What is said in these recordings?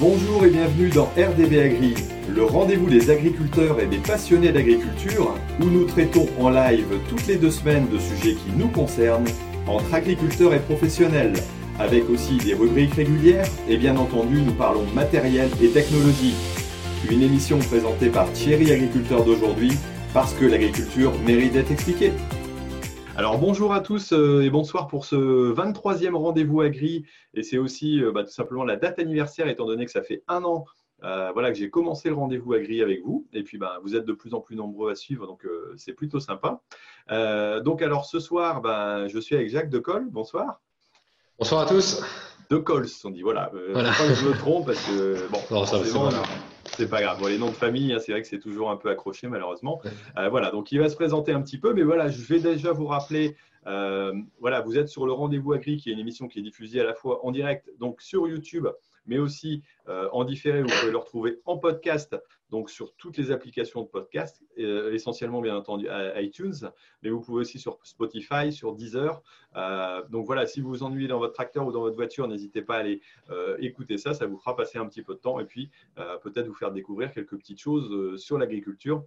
Bonjour et bienvenue dans RDB Agri, le rendez-vous des agriculteurs et des passionnés d'agriculture, où nous traitons en live toutes les deux semaines de sujets qui nous concernent entre agriculteurs et professionnels, avec aussi des rubriques régulières et bien entendu nous parlons matériel et technologie. Une émission présentée par Thierry Agriculteur d'aujourd'hui, parce que l'agriculture mérite d'être expliquée. Alors bonjour à tous euh, et bonsoir pour ce 23e rendez-vous agri et c'est aussi euh, bah, tout simplement la date anniversaire étant donné que ça fait un an euh, voilà, que j'ai commencé le rendez-vous agri avec vous et puis bah, vous êtes de plus en plus nombreux à suivre donc c'est plutôt sympa. donc alors ce soir bah, je suis avec Jacques Decolle, bonsoir. Bonsoir à tous. De Cols, on dit voilà. voilà. Pas que je me trompe parce que bon, non, ça, c'est pas grave. les noms de famille, hein, c'est vrai que c'est toujours un peu accroché malheureusement. Euh, voilà, donc il va se présenter un petit peu, mais voilà, je vais déjà vous rappeler. Euh, voilà, vous êtes sur le Rendez-vous Agri, qui est une émission qui est diffusée à la fois en direct, donc sur YouTube, mais aussi euh, en différé. Vous pouvez le retrouver en podcast, donc sur toutes les applications de podcast, euh, essentiellement bien entendu iTunes, mais vous pouvez aussi sur Spotify, sur Deezer. Euh, donc voilà, si vous vous ennuyez dans votre tracteur ou dans votre voiture, n'hésitez pas à aller écouter ça, ça vous fera passer un petit peu de temps et puis peut-être vous faire découvrir quelques petites choses sur l'agriculture.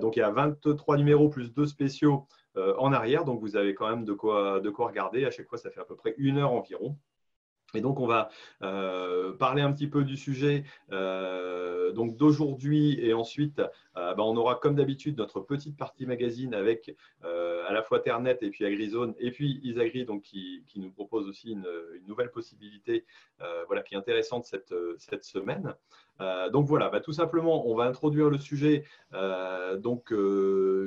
donc il y a 23 numéros plus deux spéciaux en arrière, donc vous avez quand même de quoi, de quoi regarder. À chaque fois, ça fait à peu près une heure environ. Et donc, on va euh, parler un petit peu du sujet euh, donc d'aujourd'hui et ensuite, euh, bah, on aura comme d'habitude notre petite partie magazine avec à la fois Ternet et puis AgriZone et puis Isagri donc qui, nous propose aussi une, nouvelle possibilité voilà, qui est intéressante cette, cette semaine. Donc voilà, bah, tout simplement, on va introduire le sujet. donc,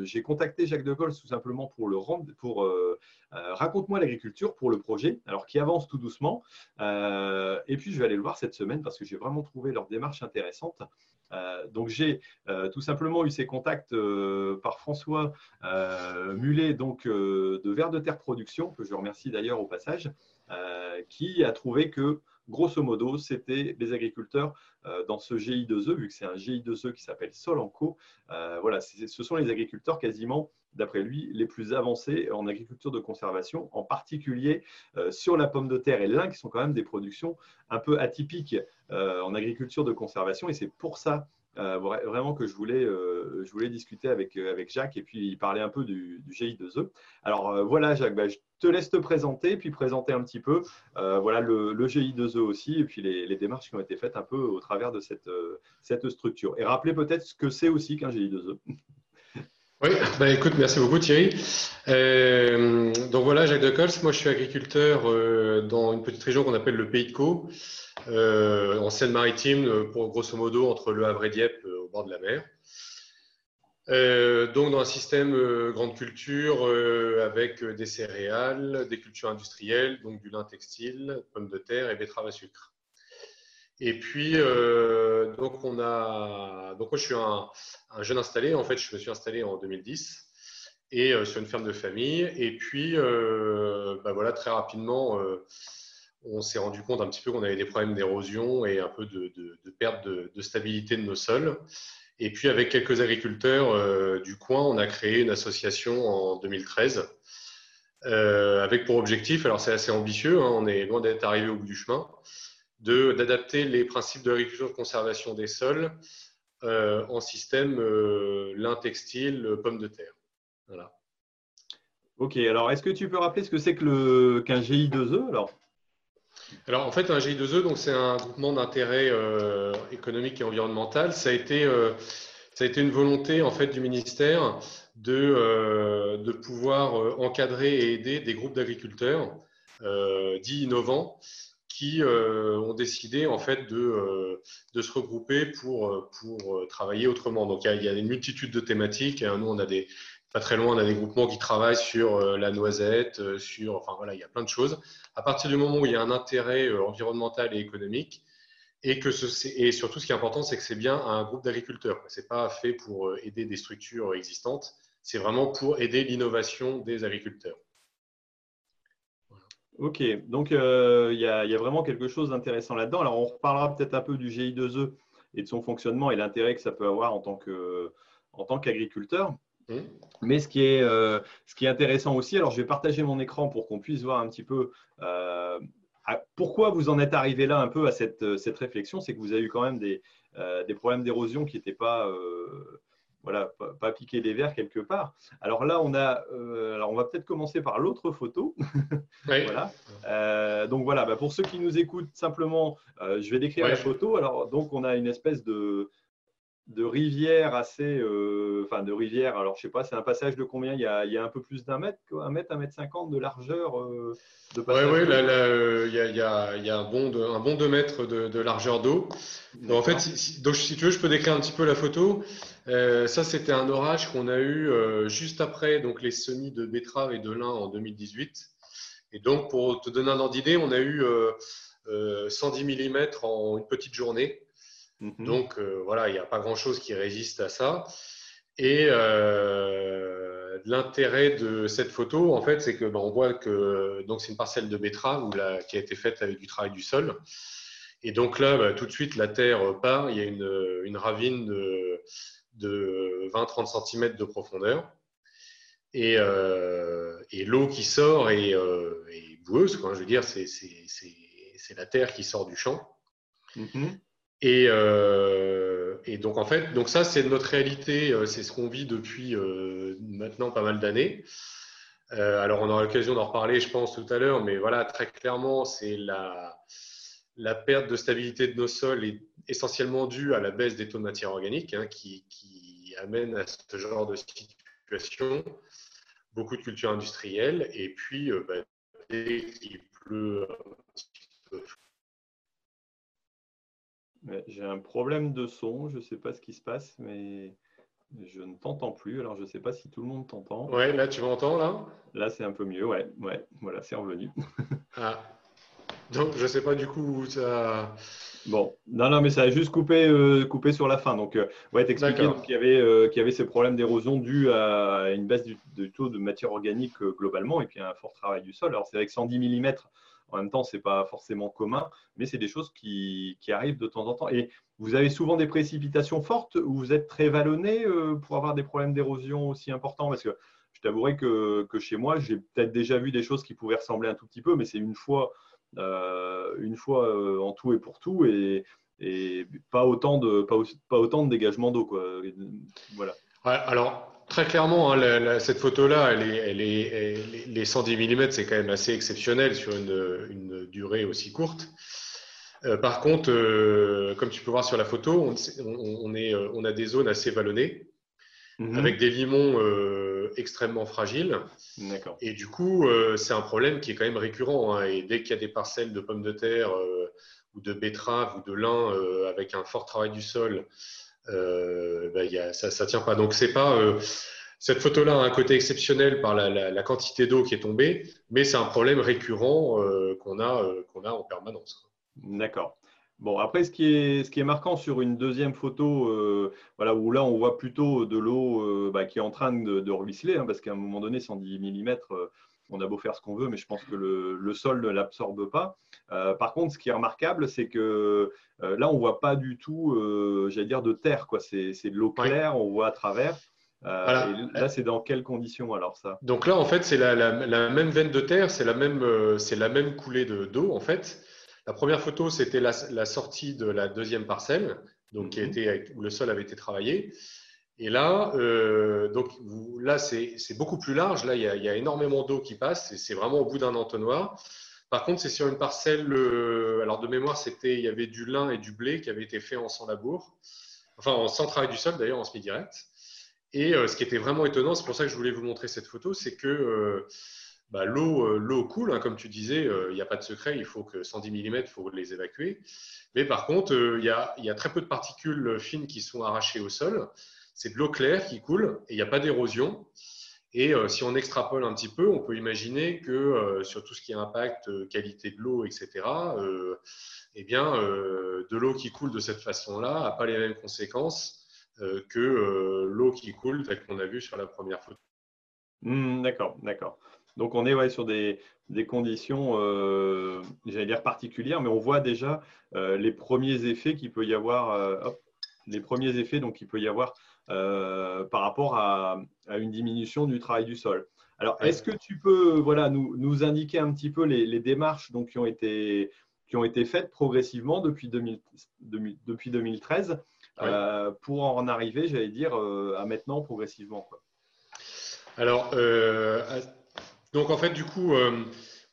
j'ai contacté Jacques de Gaulle tout simplement pour le rendre, pour euh, raconte-moi l'agriculture pour le projet, alors qui avance tout doucement. Euh, et puis, je vais aller le voir cette semaine parce que j'ai vraiment trouvé leur démarche intéressante. Euh, donc, j'ai tout simplement eu ces contacts par François Mulet, donc de Vert de Terre Production, que je remercie d'ailleurs au passage, qui a trouvé que grosso modo, c'était les agriculteurs dans ce GI2E, vu que c'est un GI2E qui s'appelle Solanco. voilà, ce sont les agriculteurs quasiment d'après lui, les plus avancés en agriculture de conservation, en particulier euh, sur la pomme de terre et lin, qui sont quand même des productions un peu atypiques euh, en agriculture de conservation. Et c'est pour ça euh, vraiment que je voulais, je voulais discuter avec, avec Jacques et puis parler un peu du, GI2E. Alors voilà, Jacques, bah, je te laisse te présenter, puis présenter un petit peu voilà, le, GI2E aussi, et puis les, les, démarches qui ont été faites un peu au travers de cette, cette structure. Et rappeler peut-être ce que c'est aussi qu'un GI2E. Oui, bah écoute, merci beaucoup Thierry. Euh, donc voilà, Jacques de Cols, moi je suis agriculteur euh, dans une petite région qu'on appelle le Pays de Caux, euh, en Seine-Maritime, pour grosso modo entre Le Havre et Dieppe, au bord de la mer. donc dans un système grande culture avec des céréales, des cultures industrielles, donc du lin textile, pommes de terre et betteraves à sucre. Et puis, euh, donc, on a. Donc, moi, je suis un, jeune installé. En fait, je me suis installé en 2010 et euh, sur une ferme de famille. Et puis, euh, bah, voilà, très rapidement, on s'est rendu compte un petit peu qu'on avait des problèmes d'érosion et un peu de, perte de, de, stabilité de nos sols. Et puis, avec quelques agriculteurs du coin, on a créé une association en 2013 avec pour objectif, alors c'est assez ambitieux, hein, on est loin d'être arrivé au bout du chemin d'adapter les principes de l'agriculture de conservation des sols euh, en système euh, lin textile, euh, pomme de terre. Voilà. Ok, alors est-ce que tu peux rappeler ce que c'est que qu'un GI2E alors? Alors en fait un GI2E c'est un groupement d'intérêt économique et environnemental. Ça a été ça a été une volonté en fait du ministère de de pouvoir encadrer et aider des groupes d'agriculteurs dits innovants qui euh, ont décidé en fait de, euh, se regrouper pour, euh, travailler autrement. Donc il y, a, une multitude de thématiques. Nous, on a des pas très loin, on a des groupements qui travaillent sur la noisette, sur enfin voilà, il y a plein de choses. À partir du moment où il y a un intérêt environnemental et économique, et que et surtout ce qui est important, c'est que c'est bien un groupe d'agriculteurs. C'est pas fait pour aider des structures existantes, c'est vraiment pour aider l'innovation des agriculteurs. Ok, donc euh, il y, a vraiment quelque chose d'intéressant là-dedans. Alors on reparlera peut-être un peu du GI2E et de son fonctionnement et l'intérêt que ça peut avoir en tant qu'agriculteur. Mmh. Mais ce qui, est, euh, ce qui est intéressant aussi, alors je vais partager mon écran pour qu'on puisse voir un petit peu euh, pourquoi vous en êtes arrivé là un peu à cette, cette réflexion C'est que vous avez eu quand même des, des problèmes d'érosion qui n'étaient pas voilà, pas, piquer les verres quelque part. Alors là, on a, euh, alors on va peut-être commencer par l'autre photo. voilà. Euh, donc voilà, bah, pour ceux qui nous écoutent simplement, euh, je vais décrire la photo. Alors donc on a une espèce de de rivière assez, euh, enfin de rivière, alors je sais pas, c'est un passage de combien? Il y, a, il y a un peu plus d'un mètre, un mètre, un mètre cinquante de largeur euh, de passage Oui, oui, euh, il, y a, il, y a, il y a, un bon de, un bon 2 mètres de, de largeur d'eau. En fait, si, donc, si tu veux, je peux décrire un petit peu la photo. ça, c'était un orage qu'on a eu juste après donc, les semis de betterave et de lin en 2018. Et donc, pour te donner un ordre d'idée, on a eu 110 mm en une petite journée. Mhm. Donc euh, voilà, il n'y a pas grand-chose qui résiste à ça. Et euh, l'intérêt de cette photo, en fait, c'est que ben, on voit que donc c'est une parcelle de betterave qui a été faite avec du travail du sol. Et donc là, ben, tout de suite, la terre part. Il y a une, ravine de, 20-30 cm de profondeur. Et, euh, l'eau qui sort est, boueuse. Quoi. Je veux dire, c'est la terre qui sort du champ. Euh, et, donc en fait, donc ça c'est notre réalité, euh, c'est ce qu'on vit depuis euh, maintenant pas mal d'années. alors on aura l'occasion d'en reparler, je pense, tout à l'heure, mais voilà, très clairement, c'est la, la perte de stabilité de nos sols est essentiellement due à la baisse des taux de matière organique hein, qui, qui, amène à ce genre de situation. Beaucoup de cultures industrielles et puis bah, dès qu'il pleut un petit peu j'ai un problème de son, je ne sais pas ce qui se passe, mais je ne t'entends plus. Alors, je ne sais pas si tout le monde t'entend. Ouais, là, tu m'entends, là? Là, c'est un peu mieux, ouais. ouais. Voilà, c'est revenu. ah. Donc, je ne sais pas du coup où ça. Bon, non, non, mais ça a juste coupé, euh, coupé sur la fin. Donc, euh, ouais, t'expliquer qu'il y, avait, euh, y avait ces problèmes d'érosion dus à une baisse du, taux de matière organique globalement et puis un fort travail du sol. Alors, c'est avec 110 mm en même temps, ce n'est pas forcément commun, mais c'est des choses qui, arrivent de temps en temps. Et vous avez souvent des précipitations fortes où vous êtes très vallonné euh, pour avoir des problèmes d'érosion aussi importants? Parce que je t'avouerai que, chez moi, j'ai peut-être déjà vu des choses qui pouvaient ressembler un tout petit peu, mais c'est une fois, euh, une fois euh, en tout et pour tout. Et, pas autant de, pas autant de dégagement d'eau. Voilà. alors, Très clairement, hein, cette photo-là, les 110 mm, c'est quand même assez exceptionnel sur une, une durée aussi courte. Euh, par contre, euh, comme tu peux voir sur la photo, on, on, est, euh, on a des zones assez vallonnées, mhm. avec des limons extrêmement fragiles. Et du coup, c'est un problème qui est quand même récurrent. Hein, et dès qu'il y a des parcelles de pommes de terre ou de betteraves ou de lin avec un fort travail du sol, euh, ben, ça ne tient pas. Donc, c'est pas. Euh, cette photo-là a un côté exceptionnel par la, quantité d'eau qui est tombée, mais c'est un problème récurrent euh, qu'on a, qu'on a en permanence. D'accord. Bon, après, ce qui est, ce qui est marquant sur une deuxième photo, voilà, où là, on voit plutôt de l'eau bah, qui est en train de, ruisseler, hein, parce qu'à un moment donné, 110 mm, on a beau faire ce qu'on veut, mais je pense que le, sol ne l'absorbe pas. Euh, par contre, ce qui est remarquable, c'est que euh, là, on ne voit pas du tout, euh, j'allais dire, de terre. C'est de l'eau claire, on voit à travers. là, c'est dans quelles conditions alors ça? Donc là, en fait, c'est la, même veine de terre, c'est la, même, la même coulée d'eau, en fait. La première photo, c'était la, sortie de la deuxième parcelle, donc qui mhm. où le sol avait été travaillé. Et là, euh, donc là, c'est beaucoup plus large. Là, il y a, énormément d'eau qui passe. C'est vraiment au bout d'un entonnoir. Par contre, c'est sur une parcelle. Euh, alors de mémoire, c'était il y avait du lin et du blé qui avaient été faits en sans labour, enfin en sans travail du sol d'ailleurs en semi direct. Et euh, ce qui était vraiment étonnant, c'est pour ça que je voulais vous montrer cette photo, c'est que bah, l'eau coule, hein, comme tu disais, il n'y a pas de secret, il faut que 110 mm, il faut les évacuer. Mais par contre, il y a très peu de particules fines qui sont arrachées au sol c'est de l'eau claire qui coule et il n'y a pas d'érosion. Et euh, si on extrapole un petit peu, on peut imaginer que euh, sur tout ce qui est impact, euh, qualité de l'eau, etc., eh bien, de l'eau qui coule de cette façon-là n'a pas les mêmes conséquences que l'eau qui coule telle qu'on a vu sur la première photo. Hmm, d'accord, d'accord. Donc on est sur des, conditions, j'allais dire particulières, mais on voit déjà les premiers effets qu'il peut y avoir. les premiers effets donc peut y avoir euh, par rapport à, une diminution du travail du sol. Alors, est-ce que tu peux voilà, nous, nous, indiquer un petit peu les, démarches donc, qui, ont été, qui ont été faites progressivement depuis, 2000, depuis 2013 euh, pour en arriver, j'allais dire, euh, à maintenant progressivement quoi. Alors, euh, donc en fait, du coup,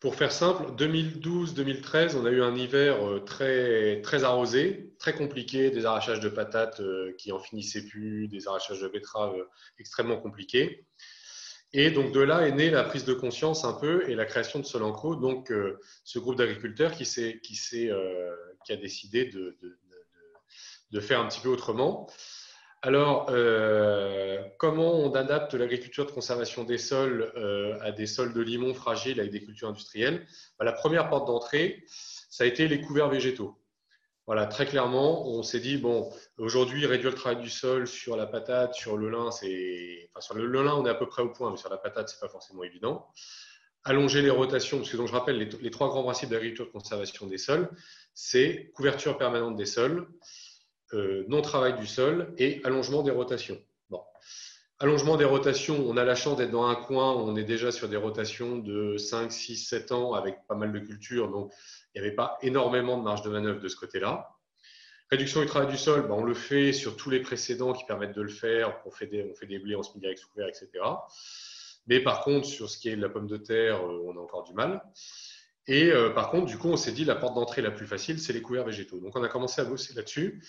pour faire simple, 2012-2013, on a eu un hiver très, très arrosé, très compliqué, des arrachages de patates qui en finissaient plus, des arrachages de betteraves extrêmement compliqués. Et donc de là est née la prise de conscience un peu et la création de Solanco, donc euh, ce groupe d'agriculteurs qui, qui, euh, qui, a décidé de, de, de, faire un petit peu autrement. Alors, euh, comment on adapte l'agriculture de conservation des sols à des sols de limon fragiles avec des cultures industrielles? Bah, La première porte d'entrée, ça a été les couverts végétaux. Voilà, très clairement, on s'est dit, bon, aujourd'hui, réduire le travail du sol sur la patate, sur le lin, c'est. Enfin, sur le, lin, on est à peu près au point, mais sur la patate, c'est pas forcément évident. Allonger les rotations, parce que donc, je rappelle, les, trois grands principes d'agriculture de conservation des sols, c'est couverture permanente des sols, euh, non-travail du sol et allongement des rotations. Bon. Allongement des rotations, on a la chance d'être dans un coin où on est déjà sur des rotations de 5, 6, 7 ans avec pas mal de cultures, donc il n'y avait pas énormément de marge de manœuvre de ce côté-là. Réduction du travail du sol, ben, on le fait sur tous les précédents qui permettent de le faire. On fait des, on fait des blés en semi-direct sous couvert, etc. Mais par contre, sur ce qui est de la pomme de terre, euh, on a encore du mal. Et euh, par contre, du coup, on s'est dit la porte d'entrée la plus facile, c'est les couverts végétaux. Donc, on a commencé à bosser là-dessus.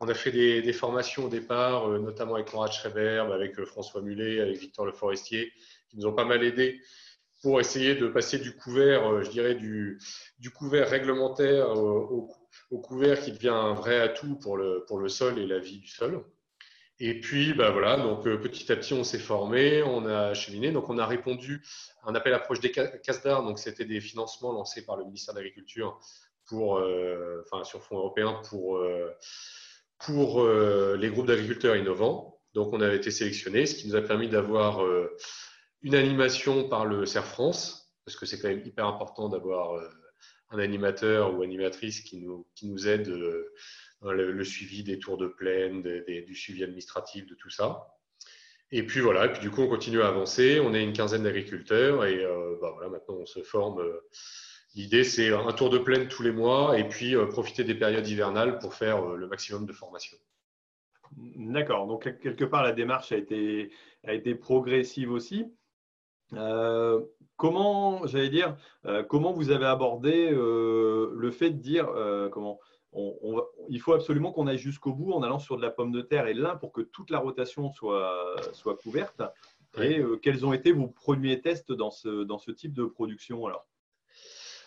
On a fait des, formations au départ, euh, notamment avec Conrad Schreiber, avec François Mullet, avec Victor Le Forestier, qui nous ont pas mal aidés pour essayer de passer du couvert, euh, je dirais, du, couvert réglementaire au, couvert qui devient un vrai atout pour le, pour le sol et la vie du sol. Et puis, bah voilà, donc euh, petit à petit, on s'est formé, on a cheminé. Donc, on a répondu à un appel à proche des CASDAR. Donc, c'était des financements lancés par le ministère de l'Agriculture pour, euh, enfin, sur fonds européens pour, pour les groupes d'agriculteurs innovants. Donc, on avait été sélectionnés, ce qui nous a permis d'avoir une animation par le CERF France, parce que c'est quand même hyper important d'avoir euh, un animateur ou animatrice qui nous, qui nous aide euh, dans le, suivi des tours de plaine, du suivi administratif, de tout ça. Et puis voilà, et puis du coup, on continue à avancer. On est une quinzaine d'agriculteurs et euh, bah voilà, maintenant on se forme. L'idée, c'est un tour de plaine tous les mois et puis profiter des périodes hivernales pour faire le maximum de formation. D'accord. Donc, quelque part, la démarche a été, a été progressive aussi. Euh, comment, j'allais dire, euh, comment vous avez abordé euh, le fait de dire comment on, il faut absolument qu'on aille jusqu'au bout en allant sur de la pomme de terre et de lin pour que toute la rotation soit, soit couverte. Et quels ont été vos premiers tests dans ce, dans ce type de production alors?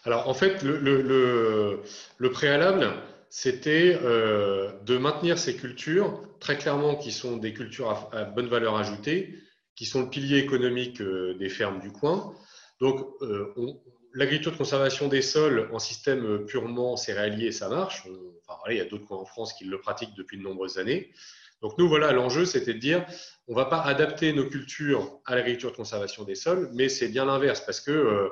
Alors en fait, le, le, le, préalable, c'était de maintenir ces cultures, très clairement qui sont des cultures à bonne valeur ajoutée, qui sont le pilier économique euh, des fermes du coin. Donc, euh, l'agriculture de conservation des sols en système purement céréalier, ça marche. Enfin, il y a d'autres coins en France qui le pratiquent depuis de nombreuses années. Donc nous, voilà, l'enjeu, c'était de dire, on ne va pas adapter nos cultures à l'agriculture de conservation des sols, mais c'est bien l'inverse, parce que euh, euh,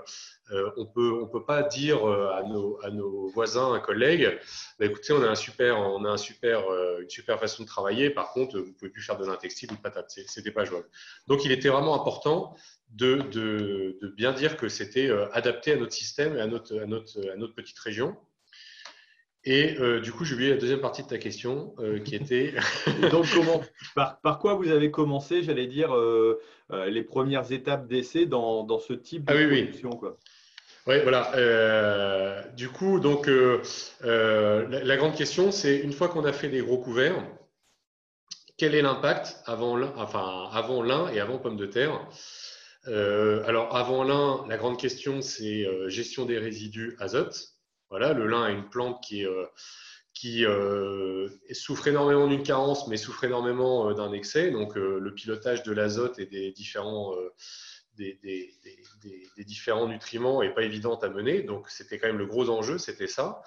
on peut, on peut pas dire euh, à nos, à nos voisins, à collègues, bah, écoutez, on a un super, on a un super, une super façon de travailler. Par contre, vous pouvez plus faire de l'intextile ou de patate. C'était pas jouable. Donc, il était vraiment important de, bien dire que c'était adapté à notre système et à notre petite région. Et euh, du coup, j'ai oublié la deuxième partie de ta question euh, qui était. Donc, comment, par, quoi vous avez commencé, j'allais dire, euh, les premières étapes d'essai dans, dans, ce type de ah, oui, production oui. Quoi? Oui, voilà. du coup, donc, la, grande question, c'est une fois qu'on a fait des gros couverts, quel est l'impact avant l'un enfin, avant et avant pomme de terre? Alors, avant l'un, la grande question, c'est gestion des résidus azote. Voilà, le lin est une plante qui, euh, qui euh, souffre énormément d'une carence, mais souffre énormément euh, d'un excès. Donc, le pilotage de l'azote et des différents, des, différents nutriments n'est pas évident à mener. Donc, c'était quand même le gros enjeu, c'était ça.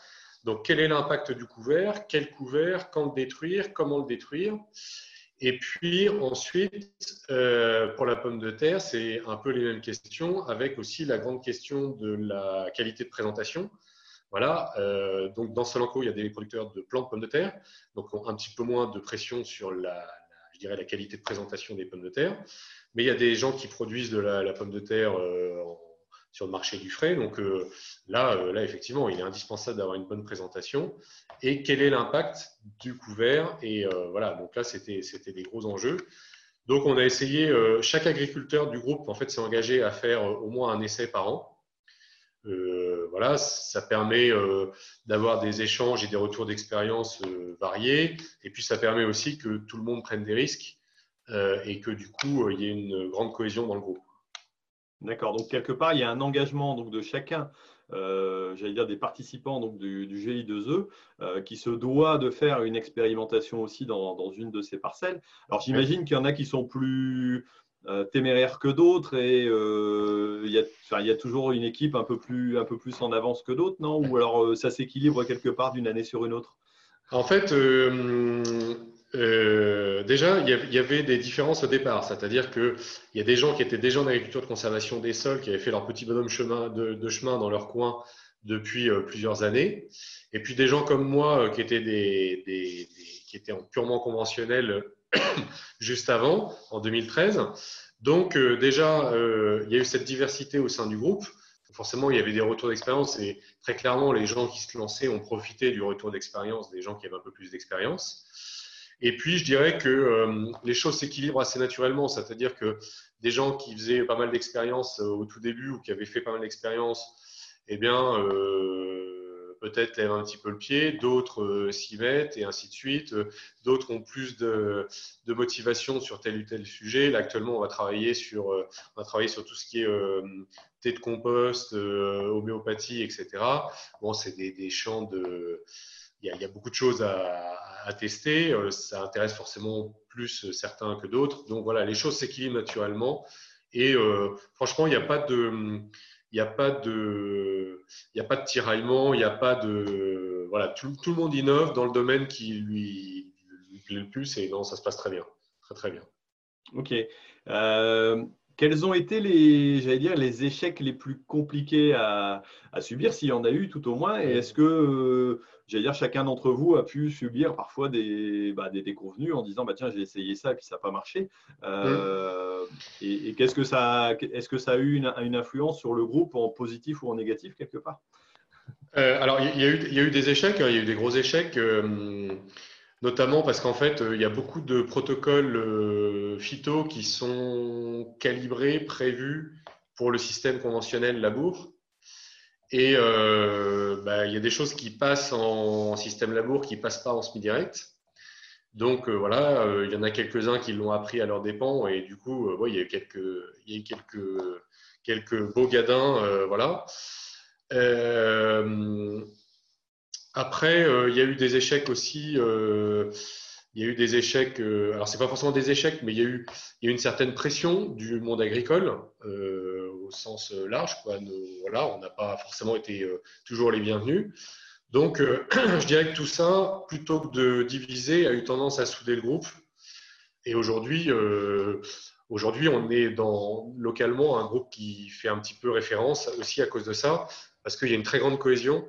Donc, quel est l'impact du couvert? Quel couvert? Quand le détruire? Comment le détruire? Et puis ensuite, pour la pomme de terre, c'est un peu les mêmes questions, avec aussi la grande question de la qualité de présentation. Voilà, euh, donc dans Solanco, il y a des producteurs de plantes de pommes de terre, donc un petit peu moins de pression sur la, je dirais, la qualité de présentation des pommes de terre. mais il y a des gens qui produisent de la, pomme de terre sur le marché du frais. Donc là, là, effectivement, il est indispensable d'avoir une bonne présentation. Et quel est l'impact du couvert? Et voilà, donc là, c'était des gros enjeux. Donc, on a essayé, chaque agriculteur du groupe, en fait, s'est engagé à faire au moins un essai par an. Euh, voilà, ça permet euh, d'avoir des échanges et des retours d'expérience euh, variés. Et puis, ça permet aussi que tout le monde prenne des risques et que du coup, il y ait une grande cohésion dans le groupe. D'accord. Donc, quelque part, il y a un engagement de chacun, j'allais dire des participants donc, du, du GI2E, qui se doit de faire une expérimentation aussi dans, dans une de ces parcelles. Alors, j'imagine qu'il y en a qui sont plus euh, téméraires que d'autres et euh, il y, a toujours une équipe un peu plus, en avance que d'autres, non? Ou alors euh, ça s'équilibre quelque part d'une année sur une autre? En fait, déjà, il y avait des différences au départ. C'est-à-dire qu'il y a des gens qui étaient déjà en agriculture de conservation des sols, qui avaient fait leur petit bonhomme chemin de, chemin dans leur coin depuis plusieurs années. Et puis des gens comme moi qui étaient, qui étaient en purement conventionnel juste avant, en 2013. Donc euh, déjà, euh, il y a eu cette diversité au sein du groupe. Forcément, il y avait des retours d'expérience et très clairement, les gens qui se lançaient ont profité du retour d'expérience des gens qui avaient un peu plus d'expérience. Et puis, je dirais que euh, les choses s'équilibrent assez naturellement, c'est-à-dire que des gens qui faisaient pas mal d'expérience au tout début ou qui avaient fait pas mal d'expérience, eh bien, peut-être lèvent un petit peu le pied, d'autres euh, s'y mettent et ainsi de suite. Euh, d'autres ont plus de, motivation sur tel ou tel sujet. Là, actuellement, on va travailler sur, euh, on va travailler sur tout ce qui est thé de compost, homéopathie, etc. Bon, c'est des, champs de. Il y, a, beaucoup de choses à, tester. Ça intéresse forcément plus certains que d'autres. Donc voilà, les choses s'équilibrent naturellement. Et franchement, il n'y a pas de il n'y a pas de, a pas de tiraillement, il n'y a pas de, voilà, tout, le monde innove dans le domaine qui lui, plaît le plus et non, ça se passe très bien, très très bien. Ok. Euh, quels ont été les, j'allais dire, les échecs les plus compliqués à, subir, s'il y en a eu tout au moins Et est-ce que, euh, j'allais dire, chacun d'entre vous a pu subir parfois des, bah, des déconvenus en disant, bah, tiens, j'ai essayé ça et puis ça n'a pas marché euh, Et, qu'est-ce que ça, est-ce que ça a eu une, influence sur le groupe en positif ou en négatif quelque part? Euh, Alors, il y, a eu, il y, a eu des échecs, il y a eu des gros échecs notamment parce qu'en fait, euh, il y a beaucoup de protocoles euh, phyto qui sont calibrés, prévus pour le système conventionnel labour. Et euh, bah, il y a des choses qui passent en système labour qui ne passent pas en semi-direct. Donc voilà, il y en a quelques-uns qui l'ont appris à leurs dépens et du coup, il y a eu quelques, il y a quelques, quelques beaux gadins. voilà. Après, euh, il y a eu des échecs aussi. Euh, il y a eu des échecs. Euh, alors, c'est pas forcément des échecs, mais il y a eu, une certaine pression du monde agricole au sens large. Voilà, on n'a pas forcément été toujours les bienvenus. Donc, je dirais que tout ça, plutôt que de diviser, a eu tendance à souder le groupe. Et aujourd'hui, aujourd'hui, on est localement un groupe qui fait un petit peu référence aussi à cause de ça, parce qu'il y a une très grande cohésion.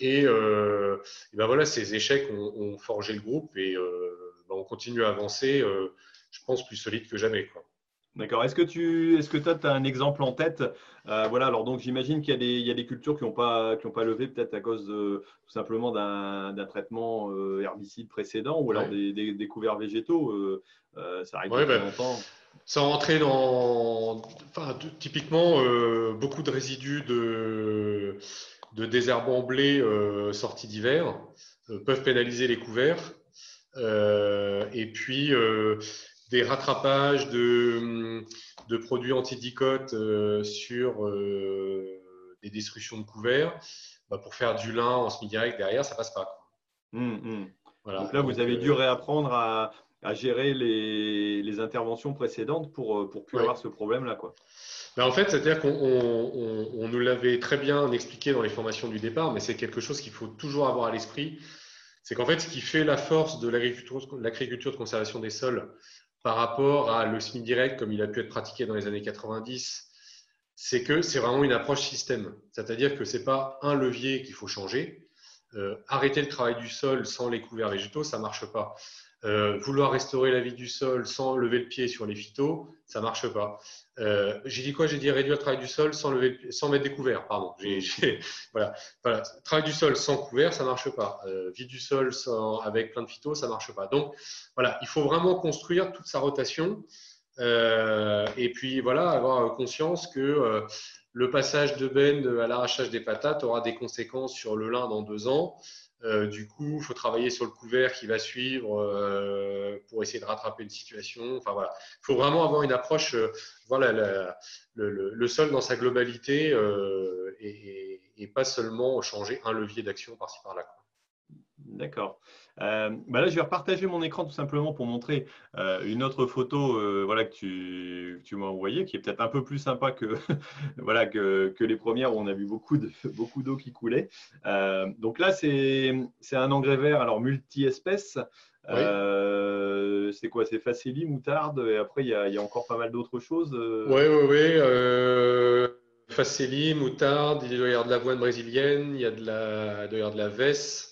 Et, euh, ben voilà, ces échecs ont, forgé le groupe et euh, ben on continue à avancer, euh, je pense, plus solide que jamais. D'accord. Est-ce que tu est-ce que toi, tu as un exemple en tête? Voilà, alors donc j'imagine qu'il y, a des cultures qui n'ont pas, qui pas levé peut-être à cause de, tout simplement d'un traitement herbicide précédent ou alors des, des, couverts végétaux. ça arrive ouais, ben, longtemps. Sans rentrer dans. Enfin, typiquement, beaucoup de résidus de de désherbants blé euh, sortis d'hiver euh, peuvent pénaliser les couverts. Euh, et puis, des rattrapages de, de produits antidicotes sur des destructions de couverts, bah, pour faire du lin en semi-direct derrière, ça passe pas. Hum, hum. Voilà. Donc là, vous avez dû réapprendre à, à gérer les, les, interventions précédentes pour, pour plus avoir ce problème-là. Quoi. Ben, en fait, c'est-à-dire qu'on nous l'avait très bien expliqué dans les formations du départ, mais c'est quelque chose qu'il faut toujours avoir à l'esprit. C'est qu'en fait, ce qui fait la force de l'agriculture de conservation des sols par rapport à le semi-direct comme il a pu être pratiqué dans les années 90, c'est que c'est vraiment une approche système. C'est-à-dire que ce n'est pas un levier qu'il faut changer, arrêter le travail du sol sans les couverts végétaux, ça ne marche pas. Euh, vouloir restaurer la vie du sol sans lever le pied sur les phytos, ça marche pas. Euh, j'ai dit quoi? J'ai dit réduire le travail du sol sans, lever, sans mettre des couverts. Pardon. voilà. voilà. Travail du sol sans couvert, ça marche pas. Euh, vie du sol sans, avec plein de phytos, ça marche pas. Donc, voilà, il faut vraiment construire toute sa rotation. et puis, voilà, avoir conscience que le passage de benne à l'arrachage des patates aura des conséquences sur le lin dans deux ans. Euh, du coup, il faut travailler sur le couvert qui va suivre euh, pour essayer de rattraper une situation. Enfin voilà, il faut vraiment avoir une approche, euh, voilà, le, sol dans sa globalité et, et, pas seulement changer un levier d'action par-ci par-là. D'accord. Euh, bah là, je vais repartager mon écran tout simplement pour montrer euh, une autre photo euh, voilà, que tu, tu m'as envoyée, qui est peut-être un peu plus sympa que, voilà, que, que, les premières où on a vu beaucoup d'eau beaucoup qui coulait. donc là, c'est un engrais vert alors multi-espèces. c'est quoi? C'est facili, moutarde, et après, il y a, il y a encore pas mal d'autres choses. Oui, oui, oui. Faceli, moutarde, il doit y avoir de l'avoine brésilienne, il y a de la, il doit y avoir de la vesse.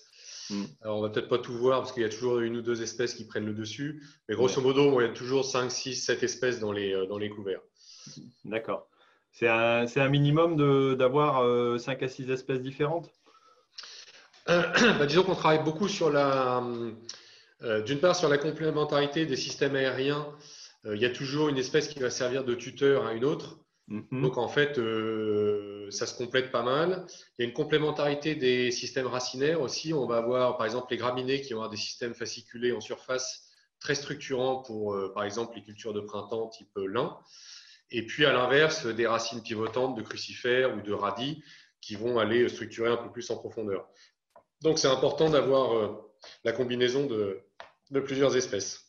Mm. Alors, on va peut-être pas tout voir parce qu'il y a toujours une ou deux espèces qui prennent le dessus. Mais grosso modo, il y a toujours 5, 6, 7 espèces dans les, euh, dans les couverts. D'accord. C'est un, un, minimum d'avoir 5 euh, à 6 espèces différentes? Euh, bah, Disons qu'on travaille beaucoup sur la. D'une part, sur la complémentarité des systèmes aériens. il y a toujours une espèce qui va servir de tuteur à une autre. Mhm. Donc en fait, euh, ça se complète pas mal. Il y a une complémentarité des systèmes racinaires aussi. On va avoir par exemple les graminées qui vont avoir des systèmes fasciculés en surface très structurants pour euh, par exemple les cultures de printemps type lin. Et puis à l'inverse, des racines pivotantes de crucifères ou de radis qui vont aller structurer un peu plus en profondeur. Donc c'est important d'avoir euh, la combinaison de plusieurs espèces.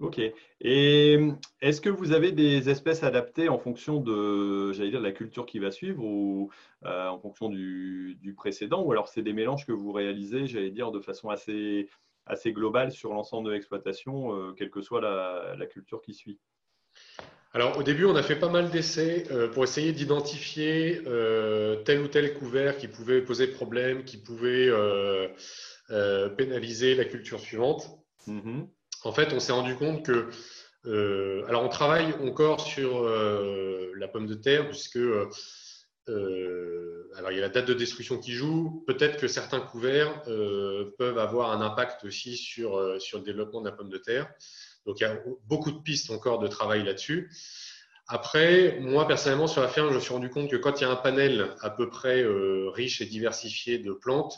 Ok. Et est-ce que vous avez des espèces adaptées en fonction de, j'allais dire, de la culture qui va suivre ou euh, en fonction du, précédent? Ou alors c'est des mélanges que vous réalisez, j'allais dire, de façon assez, assez globale sur l'ensemble de l'exploitation, euh, quelle que soit la, culture qui suit? Alors au début, on a fait pas mal d'essais euh, pour essayer d'identifier tel ou tel couvert qui pouvait poser problème, qui pouvait pénaliser la culture suivante. Mm-hmm. En fait, on s'est rendu compte que, euh, alors on travaille encore sur euh, la pomme de terre, puisque euh, alors il y a la date de destruction qui joue. Peut-être que certains couverts peuvent avoir un impact aussi sur, sur le développement de la pomme de terre. Donc il y a beaucoup de pistes encore de travail là-dessus. Après, moi personnellement sur la ferme, je me suis rendu compte que quand il y a un panel à peu près riche et diversifié de plantes,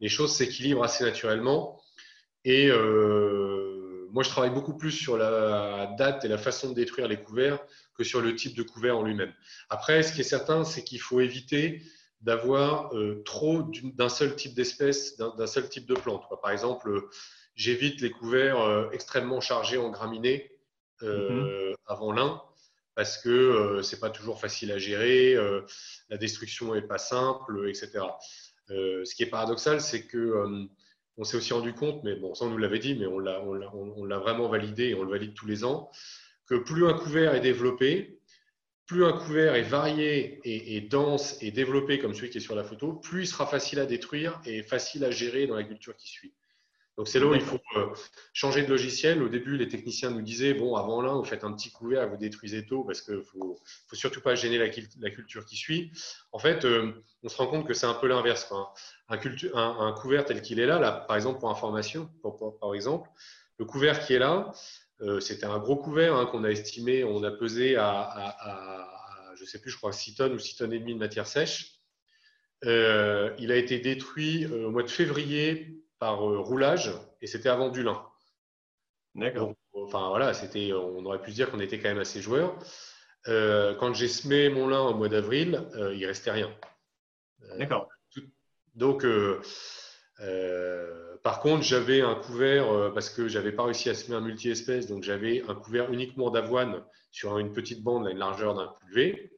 les choses s'équilibrent assez naturellement. Et moi, je travaille beaucoup plus sur la date et la façon de détruire les couverts que sur le type de couvert en lui-même. Après, ce qui est certain, c'est qu'il faut éviter d'avoir euh, trop d'un seul type d'espèce, d'un seul type de plante. Par exemple, euh, j'évite les couverts euh, extrêmement chargés en graminées mm-hmm. avant l'un parce que c'est pas toujours facile à gérer, la destruction est pas simple, etc. ce qui est paradoxal, c'est que on s'est aussi rendu compte, mais bon, ça on nous l'avait dit, mais on l'a vraiment validé et on le valide tous les ans, que plus un couvert est développé, plus un couvert est varié et, dense et développé comme celui qui est sur la photo, plus il sera facile à détruire et facile à gérer dans la culture qui suit. Donc c'est là où il faut euh, changer de logiciel. Au début, les techniciens nous disaient bon, avant là, vous faites un petit couvert, vous détruisez tôt parce qu'il faut, faut surtout pas gêner la, culture qui suit. En fait, euh, on se rend compte que c'est un peu l'inverse. Un, un, couvert tel qu'il est là, là, par exemple pour information, par exemple, le couvert qui est là, euh, c'était un gros couvert hein, qu'on a estimé, on a pesé à, je ne sais plus, je crois 6 tonnes ou 6 tonnes et demie de matière sèche. il a été détruit au mois de février par euh, roulage et c'était avant du lin. D'accord. Enfin voilà, c'était, on aurait pu se dire qu'on était quand même assez joueurs. Euh, quand j'ai semé mon lin au mois d'avril, euh, il restait rien. D'accord. Donc, par contre, j'avais un couvert parce que j'avais pas réussi à semer un multi-espèce, donc j'avais un couvert uniquement d'avoine sur une petite bande à une largeur d'un pulvé.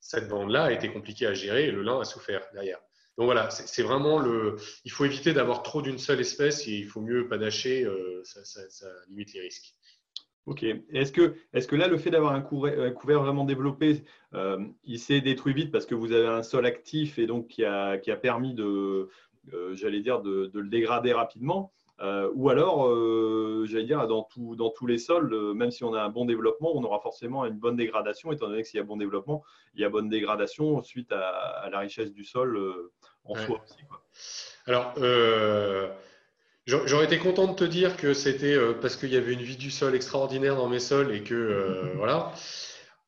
Cette bande-là a été compliquée à gérer et le lin a souffert derrière. Donc voilà, c'est vraiment le. Il faut éviter d'avoir trop d'une seule espèce il faut mieux panacher, euh, ça, limite les risques. Ok. Est-ce que, est que là, le fait d'avoir un couvert, vraiment développé, euh, il s'est détruit vite parce que vous avez un sol actif et donc qui a, qui a permis de, j'allais dire, de, le dégrader rapidement. ou alors, j'allais dire, dans, dans tous les sols, même si on a un bon développement, on aura forcément une bonne dégradation, étant donné que s'il y a bon développement, il y a bonne dégradation suite à, la richesse du sol en soi aussi. Alors, J'aurais été content de te dire que c'était euh, parce qu'il y avait une vie du sol extraordinaire dans mes sols et que euh, voilà.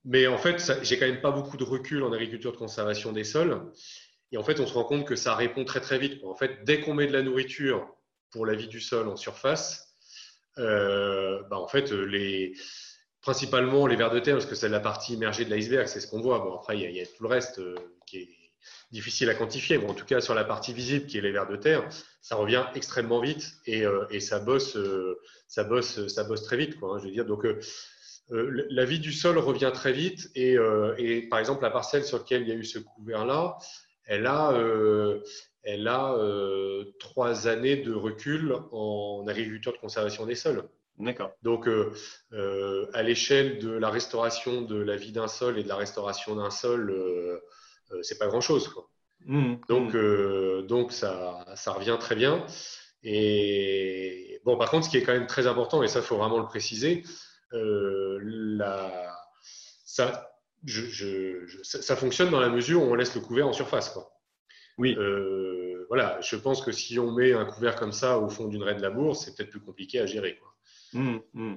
Mais en fait, j'ai quand même pas beaucoup de recul en agriculture de conservation des sols. Et en fait, on se rend compte que ça répond très très vite. En fait, dès qu'on met de la nourriture pour la vie du sol en surface, euh, bah en fait, les, principalement les vers de terre, parce que c'est la partie immergée de l'iceberg, c'est ce qu'on voit. Bon, après, il y, y, a, tout le reste qui est difficile à quantifier, mais en tout cas sur la partie visible qui est les vers de terre, ça revient extrêmement vite et, euh, et ça bosse, euh, ça bosse, ça bosse très vite, quoi. Hein, je veux dire, donc euh, la vie du sol revient très vite et, et, par exemple la parcelle sur laquelle il y a eu ce couvert là, elle a, elle a trois années de recul en agriculture de conservation des sols. D'accord. Donc, à l'échelle de la restauration de la vie d'un sol et de la restauration d'un sol, euh, c'est pas grand chose. Mmh, donc, mmh. Euh, donc ça, ça, revient très bien. Et bon, par contre, ce qui est quand même très important, et ça, il faut vraiment le préciser, euh, la, ça, je, ça, fonctionne dans la mesure où on laisse le couvert en surface. Quoi. Oui. voilà, je pense que si on met un couvert comme ça au fond d'une raie de labour, c'est peut-être plus compliqué à gérer. Quoi. Mmh,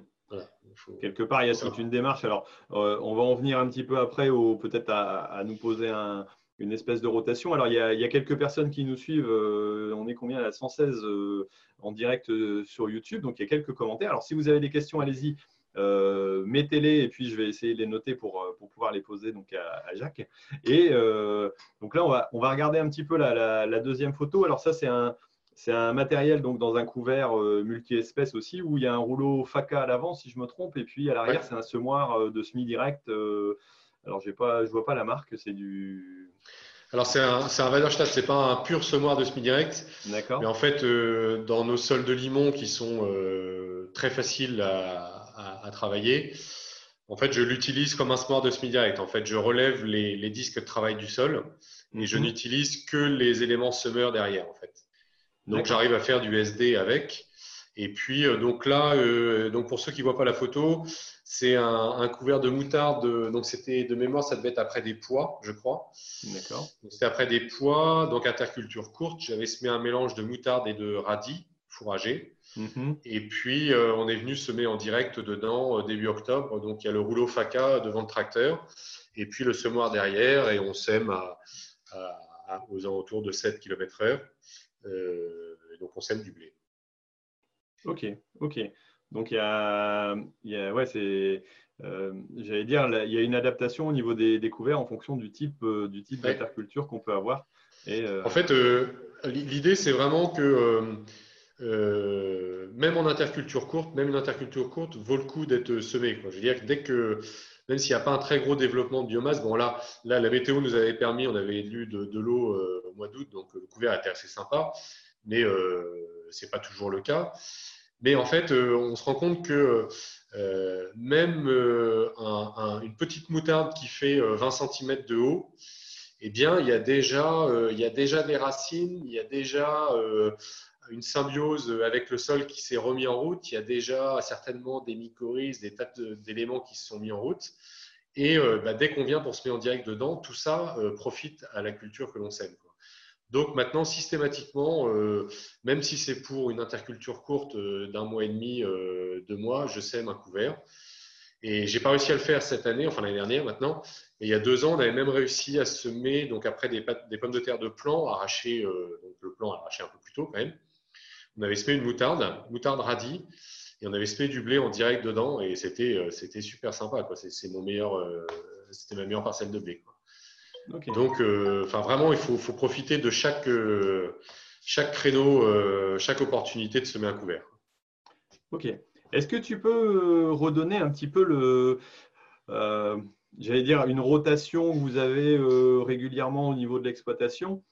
Quelque part, il y a toute une démarche. Alors, euh, on va en venir un petit peu après, peut-être à, nous poser une espèce de rotation. Alors, il y, a, quelques personnes qui nous suivent. Euh, on est combien à 116 euh, en direct sur YouTube. Donc, il y a quelques commentaires. Alors, si vous avez des questions, allez-y. mettez-les et puis je vais essayer de les noter pour, pouvoir les poser donc à, Jacques. Et donc là, on va, on va regarder un petit peu la deuxième photo. Alors ça, c'est un, c'est un matériel donc dans un couvert euh, multi-espèces aussi où il y a un rouleau FACA à l'avant si je me trompe et puis à l'arrière c'est un semoir euh, de semi-direct. Euh, alors pas, je vois pas la marque, c'est du. Alors c'est un, un Weiderstadt, c'est pas un pur semoir de semi-direct. D'accord. Mais en fait dans nos sols de limon qui sont très faciles à, travailler, en fait je l'utilise comme un semoir de semi-direct. En fait je relève les, disques de travail du sol et je mhm. n'utilise que les éléments semeurs derrière en fait. Donc j'arrive à faire du SD avec. Et puis euh, donc là, euh, donc pour ceux qui voient pas la photo, c'est un, couvert de moutarde. Donc c'était de mémoire, ça devait être après des pois, je crois. D'accord. C'était après des pois, donc interculture courte. J'avais semé un mélange de moutarde et de radis fourragé. Mm-hmm. Et puis euh, on est venu semer en direct dedans début octobre. Donc il y a le rouleau FACA devant le tracteur et puis le semoir derrière et on sème à, aux alentours de 7 km/h. Euh, donc on sème du blé. Ok, ok. Donc il y a, il y a ouais, c'est, euh, j'allais dire, il y a une adaptation au niveau des, des couverts en fonction du type, euh, du type d'interculture qu'on peut avoir. Et, En fait, l'idée c'est vraiment que même en interculture courte, même une interculture courte vaut le coup d'être semée. Je veux dire que dès que même s'il n'y a pas un très gros développement de biomasse, bon là, là la météo nous avait permis, on avait élu de, l'eau euh, au mois d'août, donc le couvert était assez sympa, mais euh, ce n'est pas toujours le cas. Mais en fait, euh, on se rend compte que même une petite moutarde qui fait 20 cm de haut, eh bien, il y a déjà, il y a déjà des racines, il y a déjà une symbiose avec le sol qui s'est remis en route. Il y a déjà certainement des mycorhizes, des tas d'éléments qui se sont mis en route. Et euh, bah, dès qu'on vient pour se mettre en direct dedans, tout ça euh, profite à la culture que l'on sème. Donc maintenant, systématiquement, euh, même si c'est pour une interculture courte d'un mois et demi, deux mois, je sème un couvert. Et j'ai pas réussi à le faire cette année, enfin l'année dernière maintenant. Et il y a deux ans, on avait même réussi à semer, donc après des, pommes de terre de plan, arraché, donc le plan arraché un peu plus tôt quand même, on avait semé une moutarde, moutarde radis, et on avait semé du blé en direct dedans, et c'était euh, c'était super sympa. C'est mon meilleur, euh, c'était ma meilleure parcelle de blé. Donc, euh, vraiment, il faut, faut, profiter de chaque chaque créneau, chaque opportunité de semer un couvert. Ok. Est-ce que tu peux redonner un petit peu le, j'allais dire, une rotation que vous avez régulièrement au niveau de l'exploitation?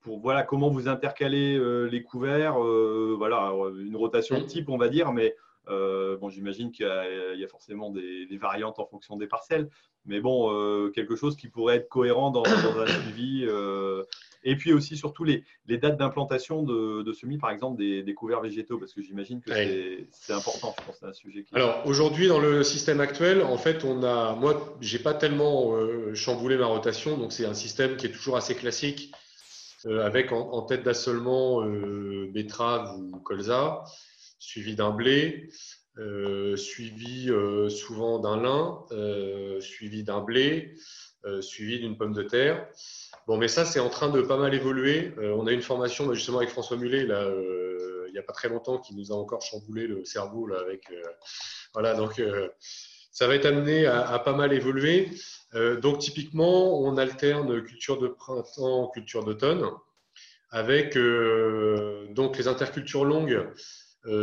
Pour voilà comment vous intercalez euh, les couverts, euh, voilà une rotation de type on va dire, mais bon, j'imagine qu'il y, a forcément des, variantes en fonction des parcelles, mais bon, quelque chose qui pourrait être cohérent dans, dans un suivi et puis aussi, surtout, les, dates d'implantation de, semis, par exemple, des, couverts végétaux, parce que j'imagine que c'est important, je pense, c'est un sujet qui... Alors, aujourd'hui, dans le système actuel, en fait, on a... Moi, je n'ai pas tellement euh, chamboulé ma rotation, donc c'est un système qui est toujours assez classique, euh, avec en, tête d'assolement euh, betterave ou colza, suivi d'un blé, suivi souvent d'un lin, suivi d'un blé, suivi d'une pomme de terre. Bon, mais ça, c'est en train de pas mal évoluer. Euh, on a une formation bah, justement avec François Mullet, là, euh, il n'y a pas très longtemps, qui nous a encore chamboulé le cerveau. Là, euh, voilà, donc ça va être amené à, pas mal évoluer. Donc, typiquement, on alterne culture de printemps, culture d'automne, avec donc les intercultures longues.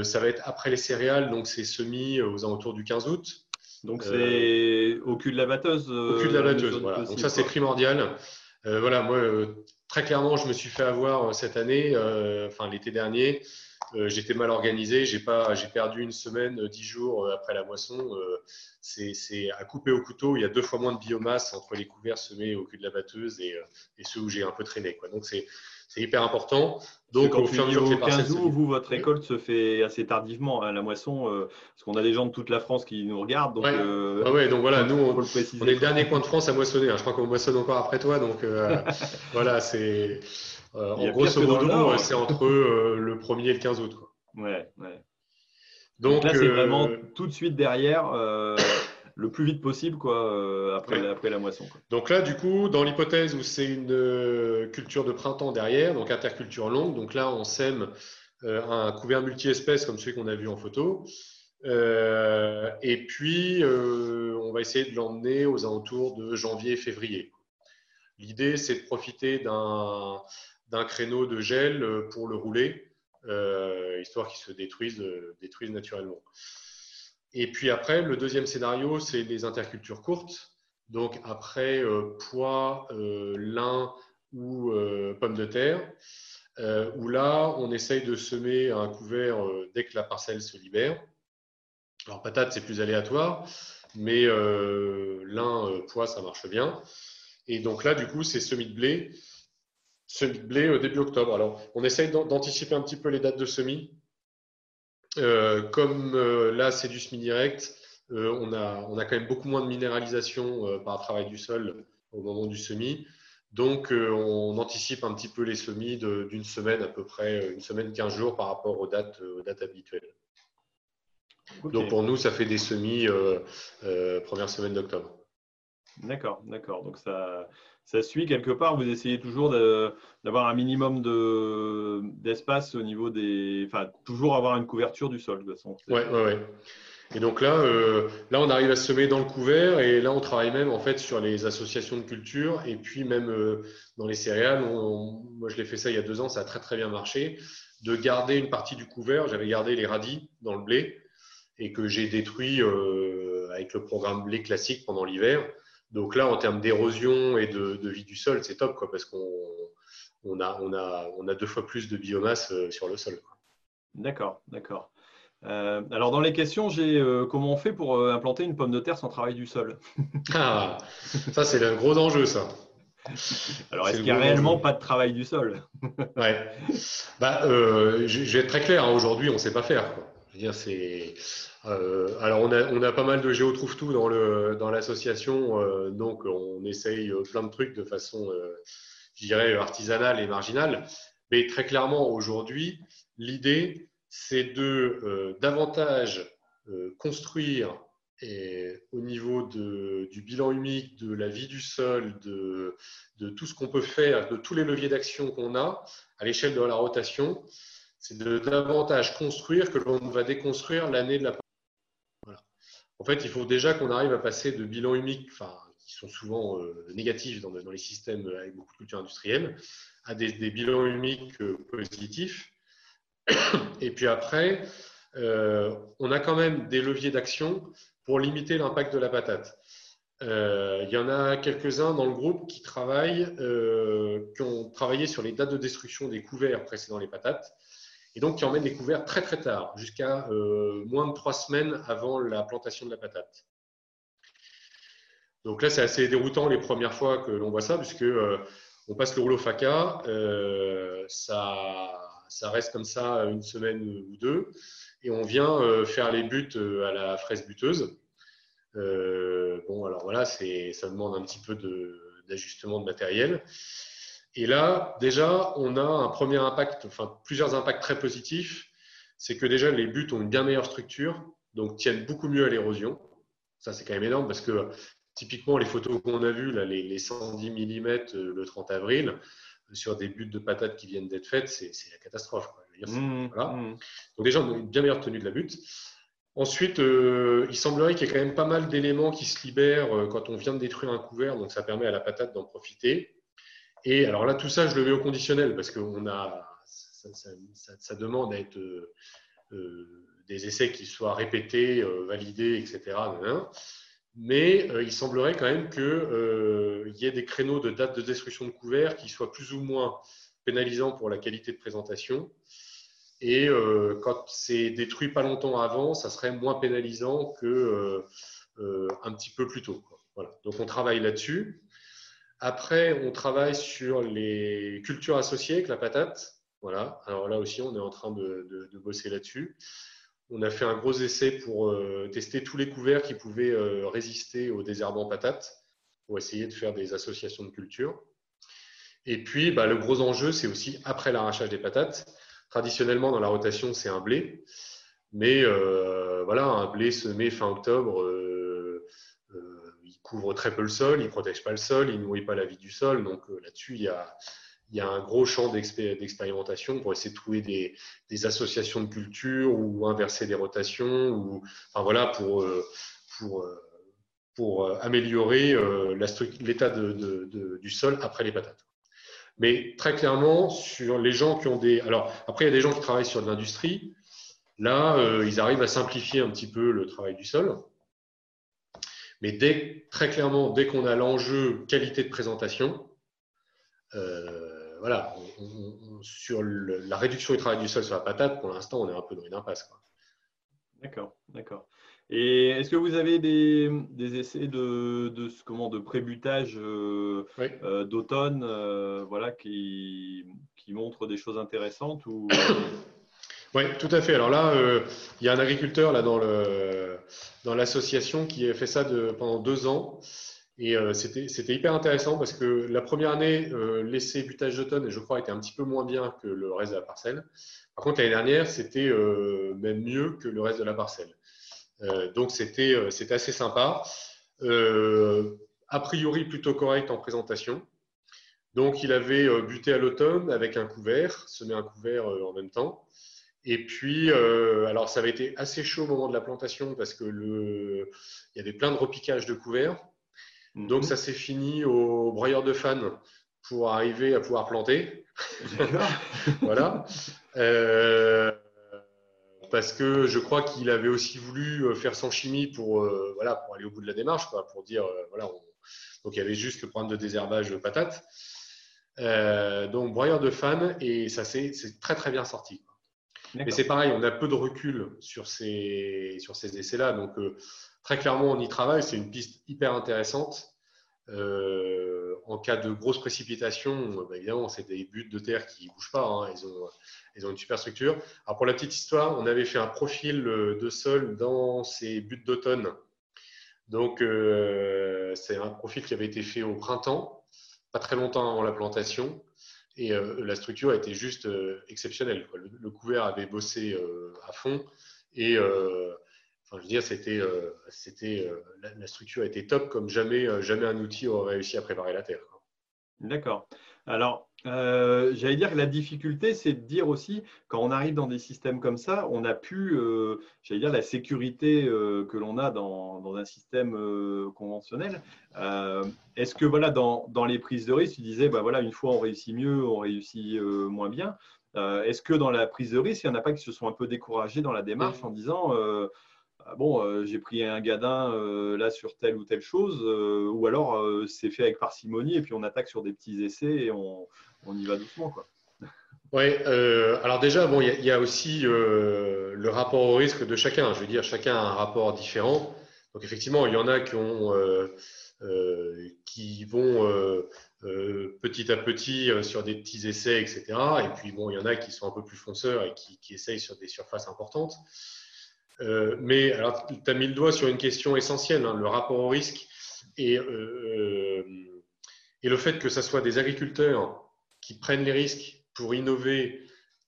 ça va être après les céréales, donc c'est semis aux alentours du 15 août. Donc c'est au cul de la batteuse. Au cul de la batteuse, voilà. Donc ça c'est primordial. Euh, voilà, moi, euh, très clairement, je me suis fait avoir euh, cette année, enfin l'été dernier. J'étais mal organisé, j'ai perdu une semaine, dix jours après la moisson. c'est à couper au couteau. Il y a deux fois moins de biomasse entre les couverts semés au cul de la batteuse et, et ceux où j'ai un peu traîné. Quoi. Donc c'est hyper important. Donc, au fur et à mesure que 15 août, vous, votre récolte se fait assez tardivement à hein, la moisson, euh, parce qu'on a des gens de toute la France qui nous regardent. Donc, euh, ouais. donc voilà, nous, on, est le dernier coin de France à moissonner. Hein. Je crois qu'on moissonne encore après toi. Donc, euh, voilà, c'est. En grosso modo, hein. c'est entre le 1er et le 15 août. Quoi. Ouais, ouais. Donc, donc là, c'est vraiment tout de suite derrière le plus vite possible quoi, euh, après, après la moisson. Donc là, du coup, dans l'hypothèse où c'est une euh, culture de printemps derrière, donc interculture longue, donc là, on sème euh, un couvert multi-espèces comme celui qu'on a vu en photo. et puis, on va essayer de l'emmener aux alentours de janvier-février. L'idée, c'est de profiter d'un créneau de gel pour le rouler, histoire qu'il se détruise, détruise naturellement. Et puis après, le deuxième scénario, c'est les intercultures courtes. Donc après euh, pois, euh, lin ou euh, pommes de terre, où là, on essaye de semer un couvert dès que la parcelle se libère. Alors patate, c'est plus aléatoire, mais lin, pois, ça marche bien. Et donc là, du coup, c'est semis de blé, semis de blé début octobre. Alors, on essaye d'anticiper un petit peu les dates de semis euh, comme euh, là, c'est du semi-direct, euh, on, a, on a quand même beaucoup moins de minéralisation par travail du sol au moment du semis. Donc, on anticipe un petit peu les semis d'une semaine à peu près, une semaine, 15 jours par rapport aux dates, aux dates habituelles. Donc, pour nous, ça fait des semis première semaine d'octobre. D'accord, d'accord. Donc, ça, ça suit quelque part. Vous essayez toujours d'avoir un minimum d'espace au niveau des. Enfin, toujours avoir une couverture du sol, de toute façon. Oui, oui, oui. Et donc là, euh, là, on arrive à semer dans le couvert et là, on travaille même en fait sur les associations de culture et puis même euh, dans les céréales. moi, je l'ai fait ça il y a deux ans, ça a très très bien marché. De garder une partie du couvert, j'avais gardé les radis dans le blé et que j'ai détruit euh, avec le programme blé classique pendant l'hiver. Donc là, en termes d'érosion et de, vie du sol, c'est top, quoi, parce qu'on a, on a, on a deux fois plus de biomasse euh, sur le sol. D'accord, d'accord. Euh, alors dans les questions, j'ai euh, comment on fait pour implanter une pomme de terre sans travail du sol? Ah, ça c'est un gros enjeu, ça. Alors est-ce qu'il n'y a réellement pas de travail du sol? Ouais. Bah, je vais être très clair. Hein. Aujourd'hui, on ne sait pas faire. Euh, alors, on a, on a, pas mal de géotrouve-tout dans, le, dans l'association, euh, donc on essaye euh, plein de trucs de façon, je dirais, artisanale et marginale. Mais très clairement, aujourd'hui, l'idée, c'est de davantage construire au niveau de, du bilan humique, de la vie du sol, de, de tout ce qu'on peut faire, de tous les leviers d'action qu'on a à l'échelle de la rotation, c'est de davantage construire que l'on va déconstruire l'année de la en fait, il faut déjà qu'on arrive à passer de bilans humiques, enfin, qui sont souvent euh, négatifs dans, les systèmes avec beaucoup de cultures industrielles, à des, bilans humiques euh, positifs. Et puis après, euh, on a quand même des leviers d'action pour limiter l'impact de la patate. il y en a quelques-uns dans le groupe qui travaillent, qui ont travaillé sur les dates de destruction des couverts précédant les patates et donc qui emmène les couverts très très tard, jusqu'à moins de trois semaines avant la plantation de la patate. Donc là, c'est assez déroutant les premières fois que l'on voit ça, puisque on passe le rouleau FACA, ça, ça reste comme ça une semaine ou deux, et on vient faire les buts à la fraise buteuse. bon, alors voilà, ça demande un petit peu d'ajustement de matériel. Et là, déjà, on a un premier impact, enfin plusieurs impacts très positifs. C'est que déjà, les buts ont une bien meilleure structure, donc tiennent beaucoup mieux à l'érosion. Ça, c'est quand même énorme parce que typiquement, les photos qu'on a vues, là, les, 110 mm euh, le 30 avril, sur des buts de patates qui viennent d'être faites, c'est la catastrophe. Mmh, voilà. Mmh. Donc déjà, on a une bien meilleure tenue de la butte. Ensuite, euh, il semblerait qu'il y ait quand même pas mal d'éléments qui se libèrent euh, quand on vient de détruire un couvert, donc ça permet à la patate d'en profiter. Et alors là, tout ça, je le mets au conditionnel parce que a, ça, demande à être euh, des essais qui soient répétés, euh, validés, etc. Mais euh, il semblerait quand même qu'il y ait des créneaux de date de destruction de couvert qui soient plus ou moins pénalisants pour la qualité de présentation. Et quand c'est détruit pas longtemps avant, ça serait moins pénalisant que un petit peu plus tôt. Voilà. Donc on travaille là-dessus. Après, on travaille sur les cultures associées avec la patate. Voilà. Alors là aussi, on est en train de, bosser là-dessus. On a fait un gros essai pour euh, tester tous les couverts qui pouvaient euh, résister au désherbant patate pour essayer de faire des associations de cultures. Et puis, bah, le gros enjeu, c'est aussi après l'arrachage des patates. Traditionnellement, dans la rotation, c'est un blé. Mais euh, voilà, un blé semé fin octobre, couvre très peu le sol, il ne protège pas le sol, il ne nourrit pas la vie du sol. Donc euh, là-dessus, il y a, un gros champ d'expérimentation pour essayer de trouver des, associations de culture ou inverser des rotations, ou, enfin voilà, pour, euh, euh, améliorer l'état du sol après les patates. Mais très clairement, sur les gens qui ont des. Alors, après, il y a des gens qui travaillent sur de l'industrie. Là, ils arrivent à simplifier un petit peu le travail du sol. Mais dès, très clairement, dès qu'on a l'enjeu qualité de présentation, euh, voilà, sur la réduction du travail du sol sur la patate, pour l'instant, on est un peu dans une impasse. D'accord, d'accord. Et est-ce que vous avez des, essais de, de, comment, de prébutage euh, euh, d'automne voilà, qui, qui montrent des choses intéressantes ou... Oui, tout à fait. Alors là, euh, il y a un agriculteur là dans l'association qui a fait ça pendant deux ans. Et euh, c'était hyper intéressant parce que la première année, euh, l'essai butage d'automne, je crois, était un petit peu moins bien que le reste de la parcelle. Par contre, l'année dernière, c'était même mieux que le reste de la parcelle. donc, c'était assez sympa. a priori, plutôt correct en présentation. Donc, il avait buté à l'automne avec un couvert, semé un couvert en même temps. Et puis, euh, alors ça avait été assez chaud au moment de la plantation parce que le, il y avait plein de repiquages de couverts. Donc mhm. ça s'est fini au broyeur de fans pour arriver à pouvoir planter. voilà. Euh, parce que je crois qu'il avait aussi voulu euh, faire son chimie pour, voilà, pour aller au bout de la démarche, quoi, pour dire, voilà, donc il y avait juste le problème de désherbage de patates. donc broyeur de fans et ça s'est très très bien sorti. Mais c'est pareil, on a peu de recul sur ces, sur ces essais-là. Donc, euh, très clairement, on y travaille. C'est une piste hyper intéressante. Euh, en cas de grosses précipitations, euh, bah, évidemment, c'est des buts de terre qui ne bougent pas. Hein. Ils, ont, ils, ont, une super structure. Alors, pour la petite histoire, on avait fait un profil de sol dans ces buts d'automne. Donc, c'est un profil qui avait été fait au printemps, pas très longtemps avant la plantation. Et euh, la structure était juste euh, exceptionnelle. Le, couvert avait bossé euh, à fond et enfin, je veux dire, c'était, c'était, la, structure était top comme jamais, jamais un outil aurait réussi à préparer la terre. D'accord. Alors, euh, j'allais dire que la difficulté, c'est de dire aussi, quand on arrive dans des systèmes comme ça, on a pu, euh, j'allais dire, la sécurité euh, que l'on a dans, un système conventionnel. Est-ce que, voilà, dans, les prises de risque, tu disais, bah, voilà, une fois on réussit mieux, on réussit moins bien. Est-ce que dans la prise de risque, il n'y en a pas qui se sont un peu découragés dans la démarche en disant, ah bon, euh, j'ai pris un gadin euh, là sur telle ou telle chose, euh, ou alors c'est fait avec parcimonie et puis on attaque sur des petits essais et on, y va doucement. Oui, alors déjà, bon, il y, a aussi le rapport au risque de chacun. Je veux dire, chacun a un rapport différent. Donc effectivement, il y en a qui, ont, qui vont petit à petit sur des petits essais, etc. Et puis bon, il y en a qui sont un peu plus fonceurs et qui, qui essayent sur des surfaces importantes. Euh, mais alors, tu as mis le doigt sur une question essentielle, hein, le rapport au risque et, euh, et, le fait que ce soit des agriculteurs qui prennent les risques pour innover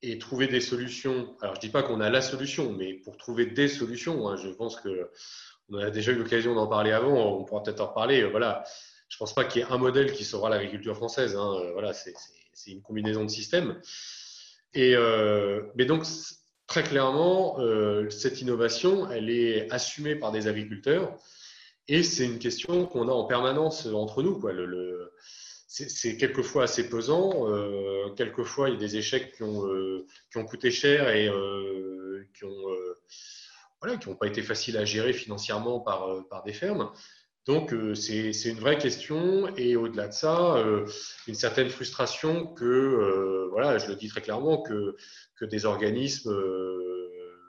et trouver des solutions. Alors, je ne dis pas qu'on a la solution, mais pour trouver des solutions, hein, je pense qu'on a déjà eu l'occasion d'en parler avant, on pourra peut-être en reparler. Voilà, je ne pense pas qu'il y ait un modèle qui saura l'agriculture française. Hein, voilà, c'est une combinaison de systèmes. Et, euh, mais donc, très clairement, euh, cette innovation, elle est assumée par des agriculteurs et c'est une question qu'on a en permanence entre nous. C'est quelquefois assez pesant, euh, quelquefois il y a des échecs qui ont, euh, qui ont coûté cher et qui n'ont pas été faciles à gérer financièrement par, par des fermes. Donc, c'est une vraie question et au-delà de ça, une certaine frustration que, voilà, je le dis très clairement, que que des organismes euh,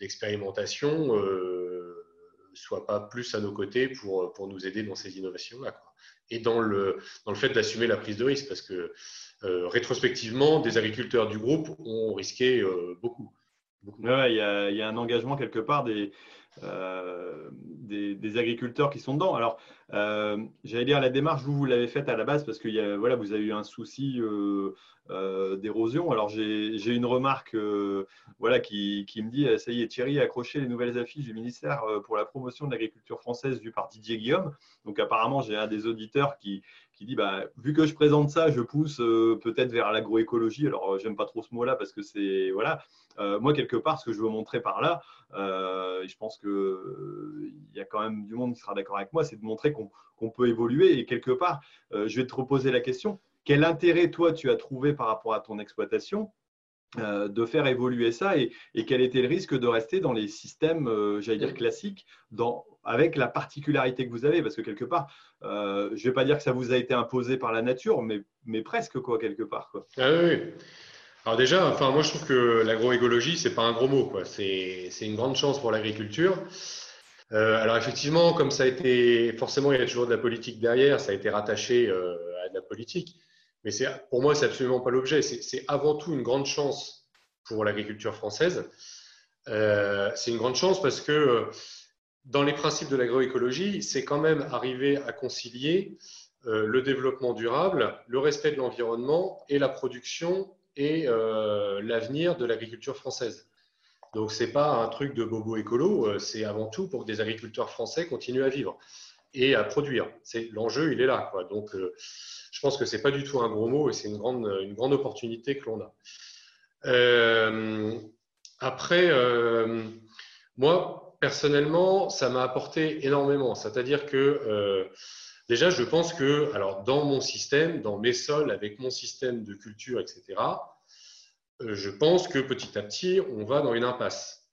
d'expérimentation ne euh, soient pas plus à nos côtés pour, pour nous aider dans ces innovations-là. Et dans le, dans le fait d'assumer la prise de risque, parce que euh, rétrospectivement, des agriculteurs du groupe ont risqué beaucoup. beaucoup. il, y a, y, a, un engagement quelque part des, des, agriculteurs qui sont dedans. Alors, j'allais dire, la démarche, vous, vous l'avez faite à la base parce que voilà, vous avez eu un souci euh, d'érosion. Alors j'ai une remarque euh, voilà, qui, me dit ça y est, Thierry a accroché les nouvelles affiches du ministère euh, pour la promotion de l'agriculture française du parti Didier Guillaume. Donc apparemment, j'ai un des auditeurs qui, qui dit bah, vu que je présente ça, je pousse peut-être vers l'agroécologie. Alors j'aime pas trop ce mot-là parce que c'est voilà. moi quelque part, ce que je veux montrer par là, et je pense qu'il y a quand même du monde qui sera d'accord avec moi, c'est de montrer qu'on peut évoluer et quelque part, je vais te reposer la question quel intérêt, toi, tu as trouvé par rapport à ton exploitation euh, de faire évoluer ça et, quel était le risque de rester dans les systèmes, euh, j'allais dire, classiques, dans, avec la particularité que vous avez? Parce que quelque part, euh, je ne vais pas dire que ça vous a été imposé par la nature, mais, mais presque, quoi, quelque part. Quoi. Ah. Alors déjà, enfin, moi je trouve que l'agroécologie, ce n'est pas un gros mot. C'est une grande chance pour l'agriculture. alors effectivement, comme ça a été, forcément, il y a toujours de la politique derrière, ça a été rattaché à de la politique. Mais pour moi, c'est absolument pas l'objet. C'est avant tout une grande chance pour l'agriculture française. Euh, c'est une grande chance parce que euh, dans les principes de l'agroécologie, c'est quand même arriver à concilier euh, le développement durable, le respect de l'environnement et la production et l'avenir de l'agriculture française. Donc, ce n'est pas un truc de bobo écolo, c'est avant tout pour que des agriculteurs français continuent à vivre et à produire. C'est l'enjeu, il est là. Donc, euh, je pense que c'est pas du tout un gros mot et c'est une grande, une grande opportunité que l'on a. Euh, après, euh, moi, personnellement, ça m'a apporté énormément. C'est-à-dire que déjà, je pense que, alors, dans mon système, dans mes sols, avec mon système de culture, etc., je pense que petit à petit, on va dans une impasse.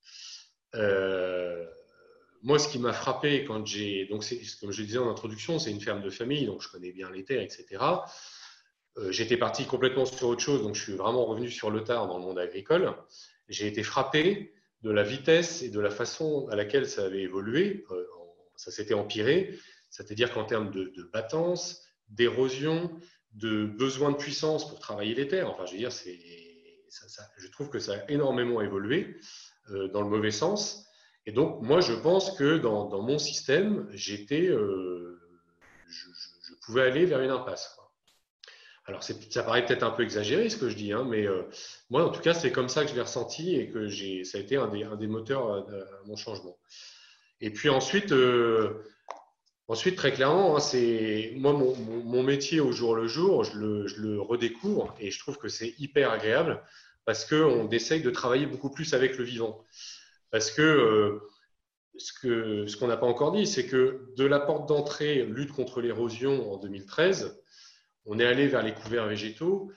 Moi, ce qui m'a frappé quand j'ai. Donc, comme je disais en introduction, c'est une ferme de famille, donc je connais bien les terres, etc. Euh, j'étais parti complètement sur autre chose, donc je suis vraiment revenu sur le tard dans le monde agricole. J'ai été frappé de la vitesse et de la façon à laquelle ça avait évolué. Euh, ça s'était empiré. C'est-à-dire qu'en termes de, de battance, d'érosion, de besoin de puissance pour travailler les terres, enfin, je veux dire, je trouve que ça a énormément évolué euh, dans le mauvais sens. Et donc, moi, je pense que dans, mon système, j'étais, euh, je, pouvais aller vers une impasse. Alors, ça paraît peut-être un peu exagéré ce que je dis, hein, mais euh, moi, en tout cas, c'est comme ça que je l'ai ressenti et que ça a été un des, moteurs à, mon changement. Et puis ensuite, euh, ensuite très clairement, hein, c'est moi, mon, métier au jour le jour, je le, je le redécouvre et je trouve que c'est hyper agréable parce qu'on essaye de travailler beaucoup plus avec le vivant. Parce que euh, ce qu'on n'a pas encore dit, c'est que de la porte d'entrée lutte contre l'érosion en 2013, on est allé vers les couverts végétaux.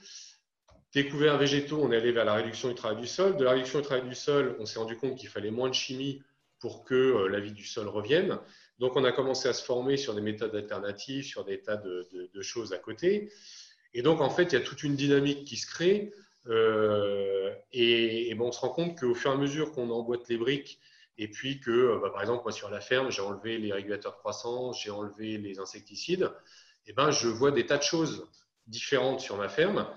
Des couverts végétaux, on est allé vers la réduction du travail du sol. De la réduction du travail du sol, on s'est rendu compte qu'il fallait moins de chimie pour que euh, la vie du sol revienne. Donc, on a commencé à se former sur des méthodes alternatives, sur des tas de, choses à côté. Et donc, en fait, il y a toute une dynamique qui se crée et, ben, on se rend compte qu'au fur et à mesure qu'on emboîte les briques, et puis que, bah, par exemple, moi sur la ferme, j'ai enlevé les régulateurs de croissance, j'ai enlevé les insecticides, et ben, je vois des tas de choses différentes sur ma ferme.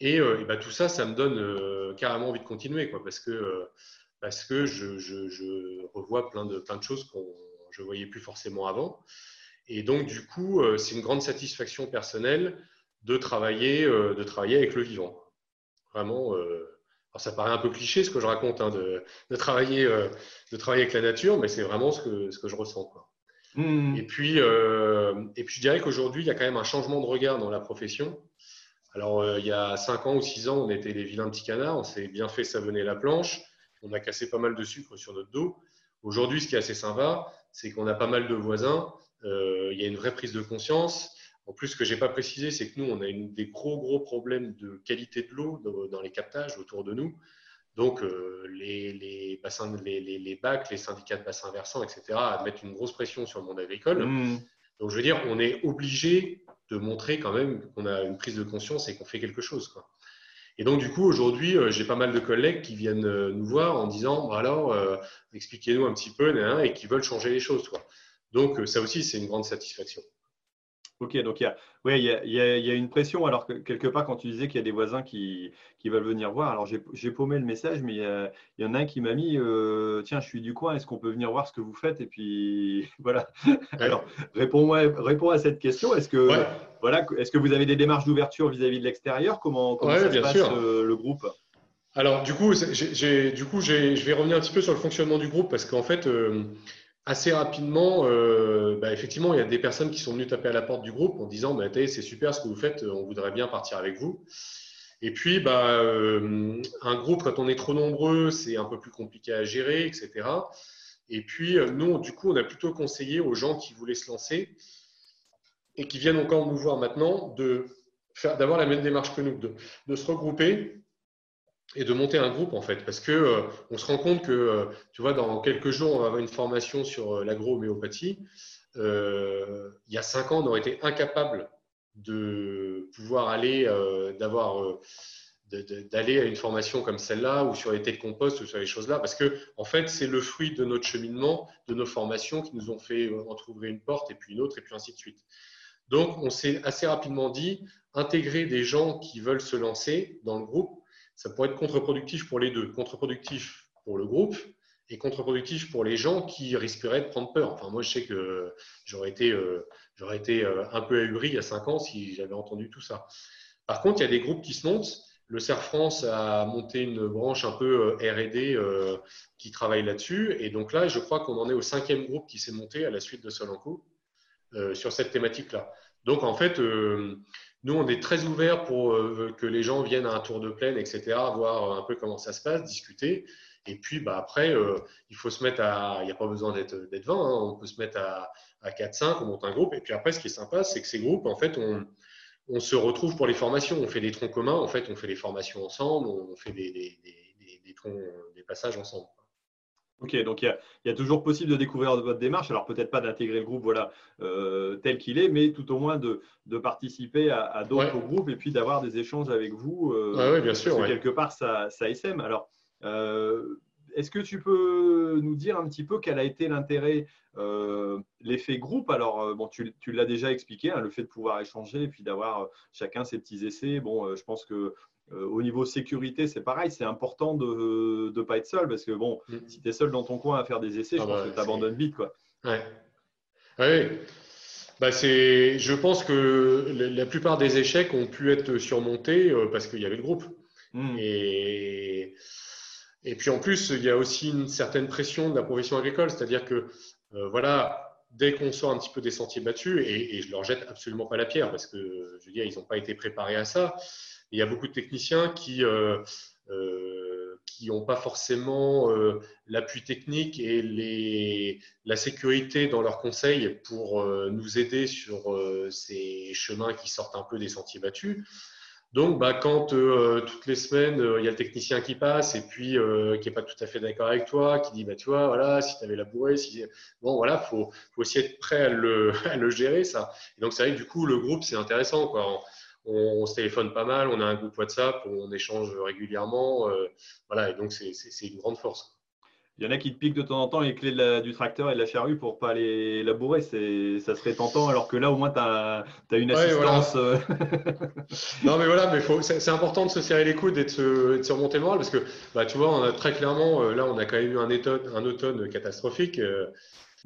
Et, ben, tout ça, ça me donne carrément envie de continuer, quoi, parce que, parce que je, revois plein de, plein de choses que je ne voyais plus forcément avant. Et donc, du coup, c'est une grande satisfaction personnelle de travailler, de travailler avec le vivant. Vraiment, ça paraît un peu cliché ce que je raconte, hein, de, de, travailler, de travailler avec la nature, mais c'est vraiment ce que, ce que je ressens. Quoi. Mmh. Et, puis, et puis, je dirais qu'aujourd'hui, il y a quand même un changement de regard dans la profession. Alors, il y a 5 ans ou 6 ans, on était des vilains petits canards, on s'est bien fait savonner la planche, on a cassé pas mal de sucre sur notre dos. Aujourd'hui, ce qui est assez sympa, c'est qu'on a pas mal de voisins, il y a une vraie prise de conscience. En plus, ce que je n'ai pas précisé, c'est que nous, on a une, des gros, gros problèmes de qualité de l'eau dans les captages autour de nous. Donc, euh, les, bassins, les, bacs, les syndicats de bassins versants, etc., mettent une grosse pression sur le monde agricole. Mmh. Donc, je veux dire, on est obligé de montrer quand même qu'on a une prise de conscience et qu'on fait quelque chose. Quoi. Et donc, du coup, aujourd'hui, euh, j'ai pas mal de collègues qui viennent euh, nous voir en disant bah alors, expliquez-nous un petit peu, et qui veulent changer les choses. Quoi. Donc, ça aussi, c'est une grande satisfaction. Ok, donc il y, a, ouais, il, y a, il, y a, une pression. Alors, que, quelque part, quand tu disais qu'il y a des voisins qui, qui veulent venir voir, alors j'ai paumé le message, mais il y, en a un qui m'a mis euh, Tiens, je suis du coin, est-ce qu'on peut venir voir ce que vous faites? Et puis, voilà. Alors, réponds-moi réponds à cette question. Est-ce que, voilà, est que vous avez des démarches d'ouverture vis-à-vis de l'extérieur? Comment, comment ça se passe euh, le groupe? Alors, du coup, du coup je vais revenir un petit peu sur le fonctionnement du groupe parce qu'en fait, euh, assez rapidement, euh, bah, effectivement, il y a des personnes qui sont venues taper à la porte du groupe en disant bah, c'est super ce que vous faites, on voudrait bien partir avec vous. Et puis, bah, euh, un groupe, quand on est trop nombreux, c'est un peu plus compliqué à gérer, etc. Et puis, euh, nous, du coup, on a plutôt conseillé aux gens qui voulaient se lancer et qui viennent encore nous voir maintenant d'avoir la même démarche que nous, de se regrouper et de monter un groupe en fait, parce que euh, on se rend compte que, euh, tu vois, dans quelques jours, on va avoir une formation sur euh, l'agro-homéopathie. il y a cinq ans, on aurait été incapable de pouvoir aller, d'avoir, d'aller à une formation comme celle-là, ou sur les de compost, ou sur les choses-là, parce que en fait, c'est le fruit de notre cheminement, de nos formations qui nous ont fait entrouvrir une porte, et puis une autre, et puis ainsi de suite. Donc, on s'est assez rapidement dit, intégrer des gens qui veulent se lancer dans le groupe ça pourrait être contre-productif pour les deux. Contre-productif pour le groupe et contre-productif pour les gens qui risqueraient de prendre peur. Enfin, moi, je sais que j'aurais été, euh, j'aurais été euh, un peu ahuri il y a cinq ans si j'avais entendu tout ça. Par contre, il y a des groupes qui se montent. Le CERF France a monté une branche un peu euh, R&D qui travaille là-dessus. Et donc là, je crois qu'on en est au cinquième groupe qui s'est monté à la suite de Solanco sur cette thématique-là. Donc, en fait, nous, on est très ouvert pour euh, que les gens viennent à un tour de plaine, etc., voir un peu comment ça se passe, discuter. Et puis, bah, après, euh, il faut se mettre à. Il n'y a pas besoin d'être 20, hein, on peut se mettre à, à 4-5, on monte un groupe. Et puis après, ce qui est sympa, c'est que ces groupes, en fait, on, se retrouve pour les formations. On fait des troncs communs, on fait les formations ensemble, on fait des, des, des, des troncs, des passages ensemble. Ok, donc il y, a, toujours possible de découvrir votre démarche. Alors peut-être pas d'intégrer le groupe voilà, euh, tel qu'il est, mais tout au moins de, participer à, d'autres groupes et puis d'avoir des échanges avec vous. Euh, oui, bien sûr. quelque part, ça, ça SM. Alors, euh, est-ce que tu peux nous dire un petit peu quel a été l'intérêt, l'effet groupe? Alors, bon, tu, l'as déjà expliqué, hein, le fait de pouvoir échanger et puis d'avoir chacun ses petits essais. Bon, je pense que euh, au niveau sécurité, c'est pareil, c'est important de ne pas être seul parce que bon, mm. si tu es seul dans ton coin à faire des essais, je ah pense bah, que tu abandonnes vite. Quoi. Ouais. ouais. Bah je pense que la plupart des échecs ont pu être surmontés euh, parce qu'il y avait le groupe. Mm. Et, et puis en plus, il y a aussi une certaine pression de la profession agricole, c'est-à-dire que euh, voilà, dès qu'on sort un petit peu des sentiers battus, et, et je leur jette absolument pas la pierre parce que je veux dire, ils n'ont pas été préparés à ça il y a beaucoup de techniciens qui n'ont euh, euh, pas forcément euh, l'appui technique et la sécurité dans leurs conseils pour nous aider sur ces chemins qui sortent un peu des sentiers battus. Donc, bah, quand toutes les semaines, il y a le technicien qui passe et puis qui n'est pas tout à fait d'accord avec toi, qui dit, bah, tu vois, voilà, si tu avais labouré, si... bon, voilà, il faut, aussi être prêt à le, gérer. Et donc, c'est vrai que du coup, le groupe, c'est intéressant. Se téléphone pas mal, on a un groupe WhatsApp, on échange régulièrement. voilà, et donc c'est une grande force. Il y en a qui te piquent de temps en temps les clés du tracteur et de la charrue pour pas les labourer. Ça serait tentant, alors que là, au moins, tu as, une assistance. Euh. non, mais voilà, mais c'est important de se serrer les coudes et de se, remonter le moral parce que, bah, tu vois, on a très clairement, euh, là, on a quand même eu un, un automne catastrophique. Euh,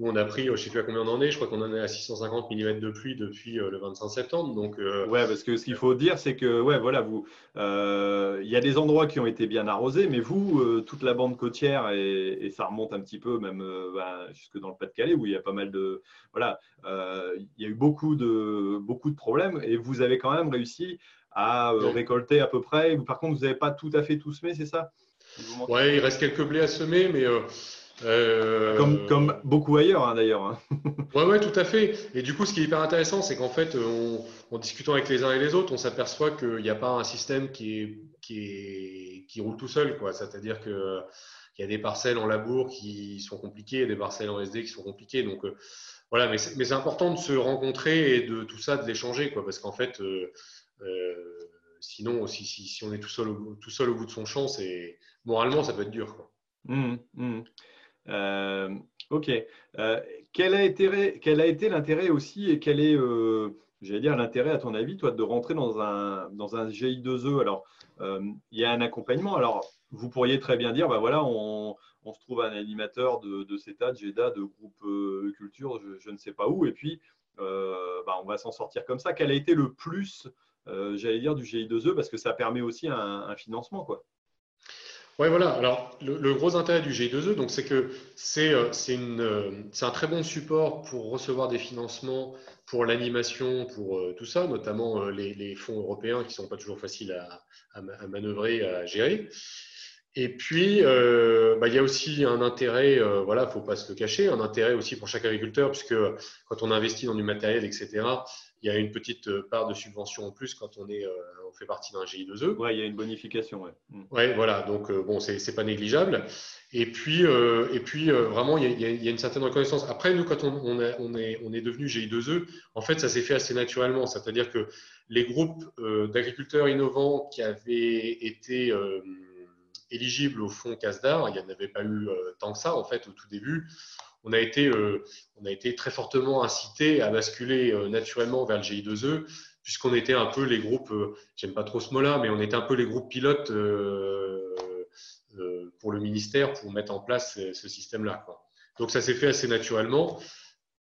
on a pris, je ne sais plus à combien on en est, je crois qu'on en est à 650 mm de pluie depuis euh, le 25 septembre. Donc, euh, Ouais, parce que ce qu'il faut dire, c'est que, ouais, voilà, vous, euh, il y a des endroits qui ont été bien arrosés, mais vous, toute la bande côtière, et, ça remonte un petit peu même bah, jusque dans le Pas-de-Calais, où il y a pas mal de. Voilà, il y a eu beaucoup de, beaucoup de problèmes, et vous avez quand même réussi à récolter à peu près. Par contre, vous n'avez pas tout à fait tout semé, c'est ça? Ouais, il reste quelques blés à semer, mais euh, comme, comme, beaucoup ailleurs, hein, d'ailleurs. Hein. oui, ouais, tout à fait. Et du coup, ce qui est hyper intéressant, c'est qu'en fait, en discutant avec les uns et les autres, on s'aperçoit qu'il n'y a pas un système qui, est, qui, est, qui roule tout seul. C'est-à-dire qu'il y a des parcelles en labour qui sont compliquées des parcelles en SD qui sont compliquées. Donc, euh, voilà, mais c'est important de se rencontrer et de tout ça, de l'échanger. Parce qu'en fait, euh, sinon, si, si, on est tout seul, au, tout seul au bout de son champ, moralement, ça peut être dur. Quoi. Mmh, mmh. Euh, ok. Euh, quel, a été, l'intérêt aussi et quel est, euh, j'allais dire, l'intérêt à ton avis, toi, de rentrer dans un, dans un GI2E Alors, il y a un accompagnement. Alors, vous pourriez très bien dire, bah voilà, on, se trouve un animateur de, CETA, de GEDA, de groupe culture, je, ne sais pas où, et puis bah, on va s'en sortir comme ça. Quel a été le plus, j'allais dire, du GI2E Parce que ça permet aussi un, un financement, quoi. Oui, voilà. Alors, le, gros intérêt du GI2E, donc, c'est que c'est euh, euh, un très bon support pour recevoir des financements pour l'animation, pour euh, tout ça, notamment les, fonds européens qui ne sont pas toujours faciles à, à, manœuvrer, à gérer. Et puis, bah, il y a aussi un intérêt, voilà, il ne faut pas se le cacher, un intérêt aussi pour chaque agriculteur, puisque quand on investit dans du matériel, etc., il y a une petite part de subvention en plus quand on, est, fait partie d'un GI2E. Oui, il y a une bonification. Oui, mm. ouais, voilà. Donc, euh, bon, c'est pas négligeable. Et puis, et puis vraiment, il y, a, il y, a, une certaine reconnaissance. Après, nous, quand on, on, on est, on est devenu GI2E, en fait, ça s'est fait assez naturellement. C'est-à-dire que les groupes d'agriculteurs innovants qui avaient été éligibles au fonds CASDAR, il n'y en avait pas eu tant que ça, en fait, au tout début on a été, euh, on a été très fortement incité à basculer euh, naturellement vers le GI2E, puisqu'on était un peu les groupes, euh, j'aime pas trop ce mot-là, mais on était un peu les groupes pilotes pour le ministère pour mettre en place ce système-là. Donc ça s'est fait assez naturellement.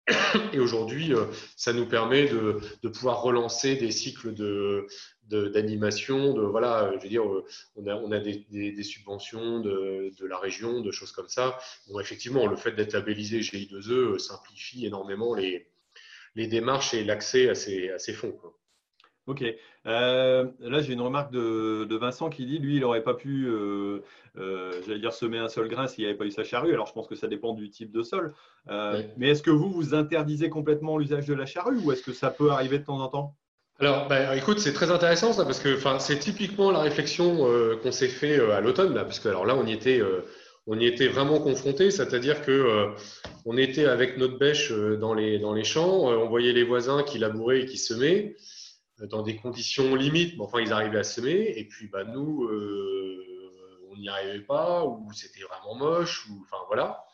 Et aujourd'hui, ça nous permet de, pouvoir relancer des cycles de, d'animation, de, voilà, je veux dire, on a, on a des, subventions de, la région, de choses comme ça. Effectivement, le fait d'être labellisé GI2E euh, simplifie énormément les, les démarches et l'accès à ces, à ces fonds. Ok. Euh, là, j'ai une remarque de, Vincent qui dit, lui, il n'aurait pas pu, euh, j'allais dire, semer un seul grain s'il n'y avait pas eu sa charrue. Alors, je pense que ça dépend du type de sol. Mais est-ce que vous, vous interdisez complètement l'usage de la charrue ou est-ce que ça peut arriver de temps en temps? Alors, bah, écoute, c'est très intéressant ça parce que c'est typiquement la réflexion euh, qu'on s'est fait euh, à l'automne là, parce que alors là, on y était, euh, on y était vraiment confronté, c'est-à-dire que on était avec notre bêche dans les dans les champs, on voyait les voisins qui labouraient et qui semaient dans des conditions limites, mais enfin ils arrivaient à semer, et puis bah nous, on n'y arrivait pas ou c'était vraiment moche ou enfin voilà.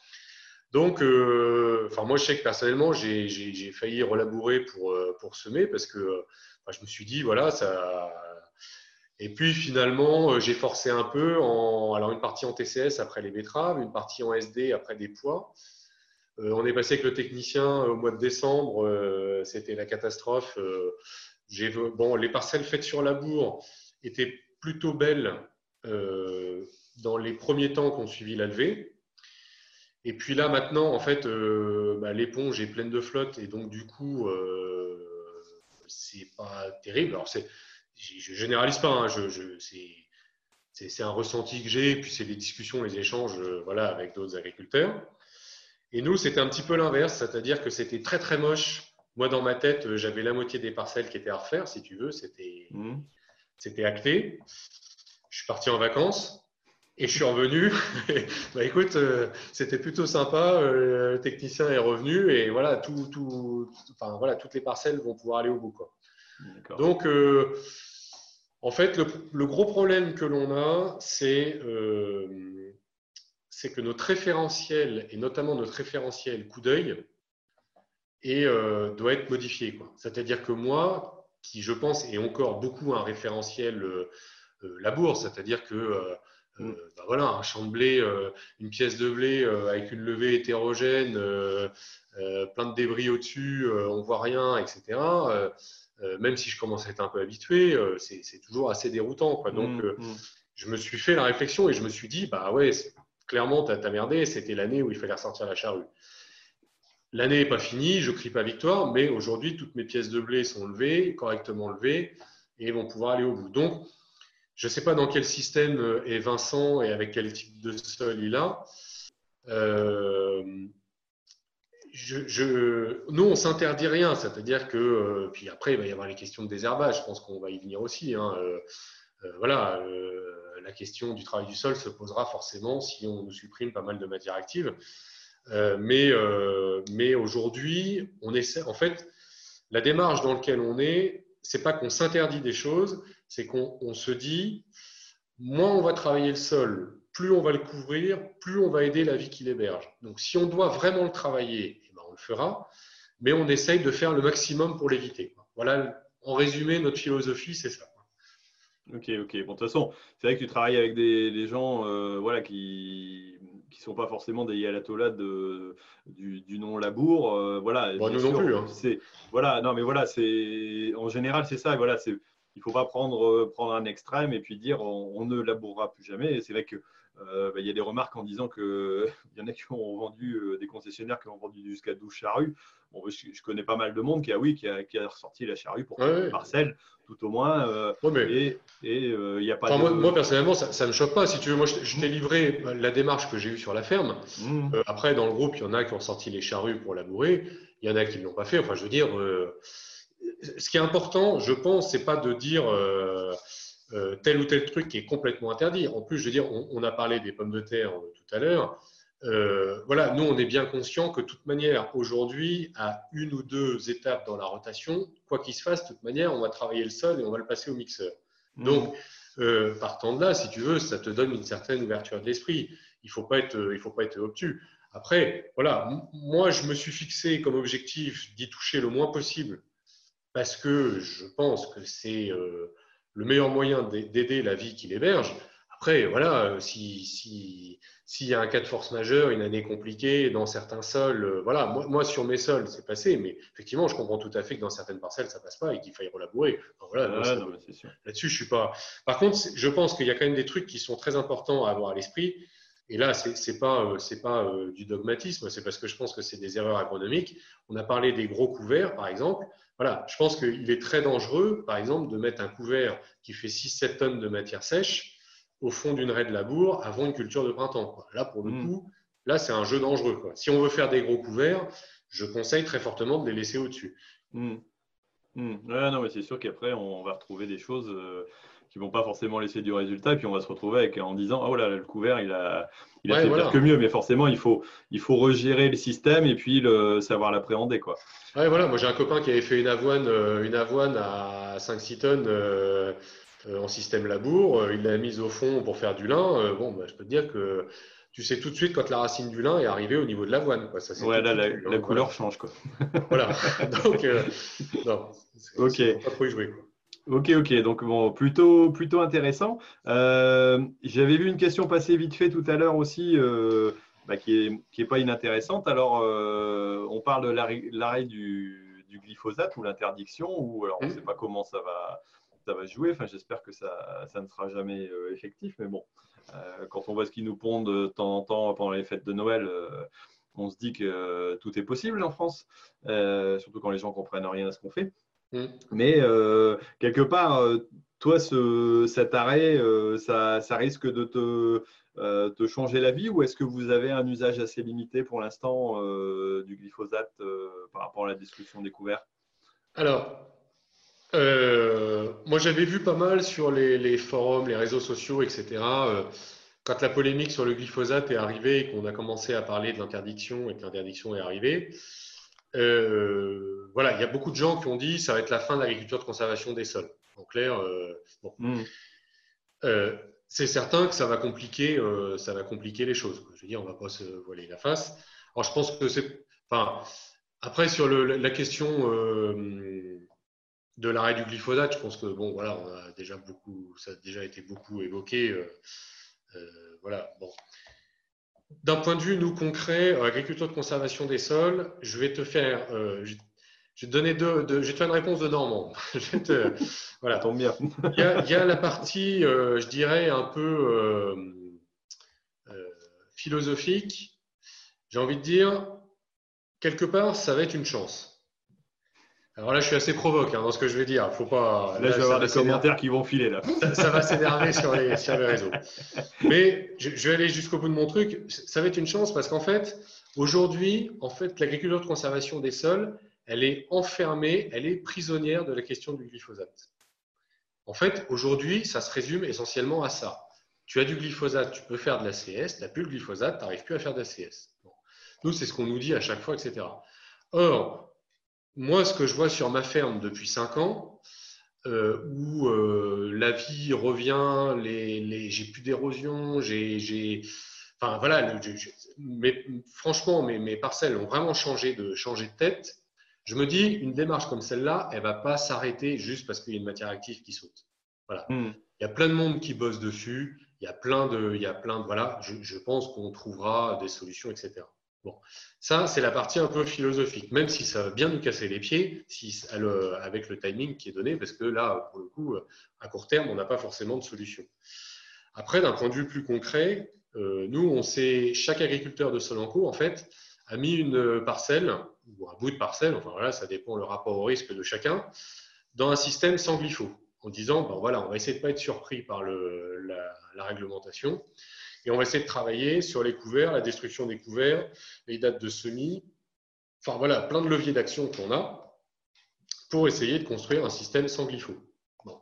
Donc, enfin moi je sais que personnellement j'ai failli relabourer pour pour semer parce que je me suis dit, voilà, ça. Et puis finalement, euh, j'ai forcé un peu en. Alors, une partie en TCS après les betteraves, une partie en SD après des pois. Euh, on est passé avec le technicien au mois de décembre, euh, c'était la catastrophe. Bon, les parcelles faites sur labour étaient plutôt belles dans les premiers temps qu'on suivi la levée. Et puis là, maintenant, en fait, bah, l'éponge est pleine de flotte et donc du coup, c'est pas terrible. Alors, je généralise pas, hein, c'est, un ressenti que j'ai, puis c'est des discussions, les échanges euh, voilà, avec d'autres agriculteurs. Et nous, c'était un petit peu l'inverse, c'est-à-dire que c'était très très moche. Moi, dans ma tête, euh, j'avais la moitié des parcelles qui étaient à refaire, si tu veux, c'était, mmh. acté. Je suis parti en vacances. Et je suis revenu. bah, écoute, euh, c'était plutôt sympa. le technicien est revenu et voilà, tout, tout, enfin, voilà, toutes les parcelles vont pouvoir aller au bout. Quoi. Donc, en fait, le, gros problème que l'on a, c'est que notre référentiel, et notamment notre référentiel coup d'œil, doit être modifié. C'est-à-dire que moi, qui je pense est encore beaucoup un référentiel labour, c'est-à-dire que euh, bah voilà, un champ de blé, euh, une pièce de blé euh, avec une levée hétérogène, plein de débris au-dessus, on voit rien, etc. même si je commence à être un peu habitué, c'est toujours assez déroutant. Quoi. Donc, mmh, mmh. je me suis fait la réflexion et je me suis dit, bah ouais, clairement, t'as merdé, c'était l'année où il fallait ressortir la charrue. L'année n'est pas finie, je crie pas victoire, mais aujourd'hui, toutes mes pièces de blé sont levées, correctement levées, et vont pouvoir aller au bout. Donc, je ne sais pas dans quel système euh, est Vincent et avec quel type de sol il a. Euh, nous, on s'interdit rien, c'est-à-dire que, euh, puis après, il va y avoir les questions de désherbage, je pense qu'on va y venir aussi. Hein. voilà, la question du travail du sol se posera forcément si on nous supprime pas mal de matières actives. Mais mais aujourd'hui, on essaie, en fait, la démarche dans laquelle on est, c'est pas qu'on s'interdit des choses, c'est qu'on se dit, moins on va travailler le sol, plus on va le couvrir, plus on va aider la vie qui l'héberge. Donc si on doit vraiment le travailler, eh ben, on le fera, mais on essaye de faire le maximum pour l'éviter. Voilà, en résumé, notre philosophie, c'est ça. Ok, ok. Bon, de toute façon, c'est vrai que tu travailles avec des, gens euh, voilà, qui ne sont pas forcément des ayatollahs de, du, du non-labour. Euh, voilà, bon, nous non plus. Hein. Voilà, non, mais voilà, c'est en général, c'est ça. Voilà, c'est il ne faut pas prendre, euh, prendre un extrême et puis dire on, ne labourera plus jamais. C'est vrai qu'il euh, bah, y a des remarques en disant qu'il y en a qui ont vendu, euh, des concessionnaires qui ont vendu jusqu'à 12 charrues. Bon, je, connais pas mal de monde qui a, oui, qui a, qui a ressorti la charrue pour une parcelle, tout au moins. Et il n'y a pas moi, personnellement, ça ne me choque pas. Si tu veux, moi, je, t'ai livré la démarche que j'ai eue sur la ferme. Mmh. après, dans le groupe, il y en a qui ont sorti les charrues pour labourer. Il y en a qui ne l'ont pas fait. Enfin, je veux dire ce qui est important, je pense, c'est pas de dire euh, euh, tel ou tel truc qui est complètement interdit. En plus, je veux dire, on, a parlé des pommes de terre euh, tout à l'heure. voilà, nous, on est bien conscient que de toute manière, aujourd'hui, à une ou deux étapes dans la rotation, quoi qu'il se fasse, de toute manière, on va travailler le sol et on va le passer au mixeur. Mmh. Donc, partant de là, si tu veux, ça te donne une certaine ouverture d'esprit. Il ne faut pas être, il faut pas être obtus. Après, voilà, moi, je me suis fixé comme objectif d'y toucher le moins possible parce que je pense que c'est euh, le meilleur moyen d'aider la vie qui l'héberge. Après, voilà, euh, s'il si, s'il y a un cas de force majeure, une année compliquée dans certains sols, euh, voilà, moi, sur mes sols, c'est passé, mais effectivement, je comprends tout à fait que dans certaines parcelles, ça passe pas et qu'il faille relabourer. voilà, Là-dessus, je suis pas. Par contre, je pense qu'il y a quand même des trucs qui sont très importants à avoir à l'esprit. Et là, c'est n'est pas, c'est pas du dogmatisme, c'est parce que je pense que c'est des erreurs agronomiques. On a parlé des gros couverts, par exemple. Voilà, je pense qu'il est très dangereux, par exemple, de mettre un couvert qui fait 6-7 tonnes de matière sèche au fond d'une raie de labour avant une culture de printemps. Là, pour le hmm. coup, là, c'est un jeu dangereux. Si on veut faire des gros couverts, je conseille très fortement de les laisser au-dessus. Hmm. non, mais c'est sûr qu'après, on va retrouver des choses. Euh, qui vont pas forcément laisser du résultat. Et puis on va se retrouver avec, en disant oh là, le couvert, il a, il a fait voilà. que mieux. Mais forcément, il faut, il faut regérer le système et puis le, savoir l'appréhender. Quoi. Ouais, voilà. Moi, j'ai un copain qui avait fait une avoine, euh, une avoine à 5-6 tonnes euh, euh, en système labour. Il l'a mise au fond pour faire du lin. bon, bah, je peux te dire que tu sais tout de suite quand la racine du lin est arrivée au niveau de l'avoine. Ça, ouais, là, la, couleur change. Quoi. voilà. Donc, non, ok. Pas trop y jouer. Quoi. Ok, ok, donc bon, plutôt, plutôt intéressant. Euh, j'avais vu une question passer vite fait tout à l'heure aussi, euh, bah, qui n'est qui est pas inintéressante. Alors, euh, on parle de l'arrêt du, du, glyphosate ou l'interdiction, ou alors on ne mmh. sait pas comment ça va, ça va jouer. Enfin, j'espère que ça, ça, ne sera jamais effectif, mais bon, quand on voit ce qui nous pond de temps en temps pendant les fêtes de Noël, on se dit que tout est possible en France, surtout quand les gens comprennent rien à ce qu'on fait. Mm. Mais euh, quelque part, euh, toi, ce, cet arrêt, euh, ça, ça, risque de te, te, changer la vie ou est-ce que vous avez un usage assez limité pour l'instant du glyphosate par rapport à la destruction des couverts? Alors, moi j'avais vu pas mal sur les, les, forums, les réseaux sociaux, etc. quand la polémique sur le glyphosate est arrivée et qu'on a commencé à parler de l'interdiction et que l'interdiction est arrivée, voilà, il y a beaucoup de gens qui ont dit ça va être la fin de l'agriculture de conservation des sols. En clair, bon. Hmm. c'est certain que ça va compliquer, ça va compliquer les choses. Je veux dire, on va pas se voiler la face. Alors, je pense que c'est, enfin, après sur le, la question de l'arrêt du glyphosate, je pense que bon, voilà, on a déjà beaucoup, ça a déjà été beaucoup évoqué. Euh, euh, voilà, bon. D'un point de vue nous concret, euh, agriculture de conservation des sols, je vais te faire, je, vais te donner deux, je vais te faire une réponse de Normand. je te, voilà, tombe bien. il, y a, il, y a, la partie, je dirais un peu philosophique. J'ai envie de dire, quelque part, ça va être une chance. Alors là, je suis assez provoque hein, dans ce que je vais dire. Faut pas. Là, je vais avoir des commentaires qui vont filer là. Ça, va s'énerver sur les, sur les réseaux. Mais je, vais aller jusqu'au bout de mon truc. Ça va être une chance parce qu'en fait, aujourd'hui, en fait, l'agriculture de conservation des sols, elle est enfermée, elle est prisonnière de la question du glyphosate. En fait, aujourd'hui, ça se résume essentiellement à ça. Tu as du glyphosate, tu peux faire de la CS. Tu n'as plus le glyphosate, tu n'arrives plus à faire de la CS. Nous, c'est ce qu'on nous dit à chaque fois, etc. Or, moi, ce que je vois sur ma ferme depuis cinq ans, euh, où euh, la vie revient, les, j'ai plus d'érosion, j'ai, enfin voilà, mais, franchement, mes, mes, parcelles ont vraiment changé de, changé de tête. Je me dis, une démarche comme celle-là, elle va pas s'arrêter juste parce qu'il y a une matière active qui saute. Voilà. Hmm. Il y a plein de monde qui bosse dessus. Il y a plein de, il y a plein de, voilà. je pense qu'on trouvera des solutions, etc. Bon, ça, c'est la partie un peu philosophique, même si ça va bien nous casser les pieds si, avec le timing qui est donné, parce que là, pour le coup, à court terme, on n'a pas forcément de solution. Après, d'un point de vue plus concret, euh, nous, on sait, chaque agriculteur de Solanco, en fait, a mis une parcelle, ou un bout de parcelle, enfin voilà, ça dépend le rapport au risque de chacun, dans un système sans glypho, en disant, ben voilà, on va essayer de ne pas être surpris par la réglementation. Et on va essayer de travailler sur les couverts, la destruction des couverts, les dates de semis. Enfin voilà, plein de leviers d'action qu'on a pour essayer de construire un système sans glypho. Bon.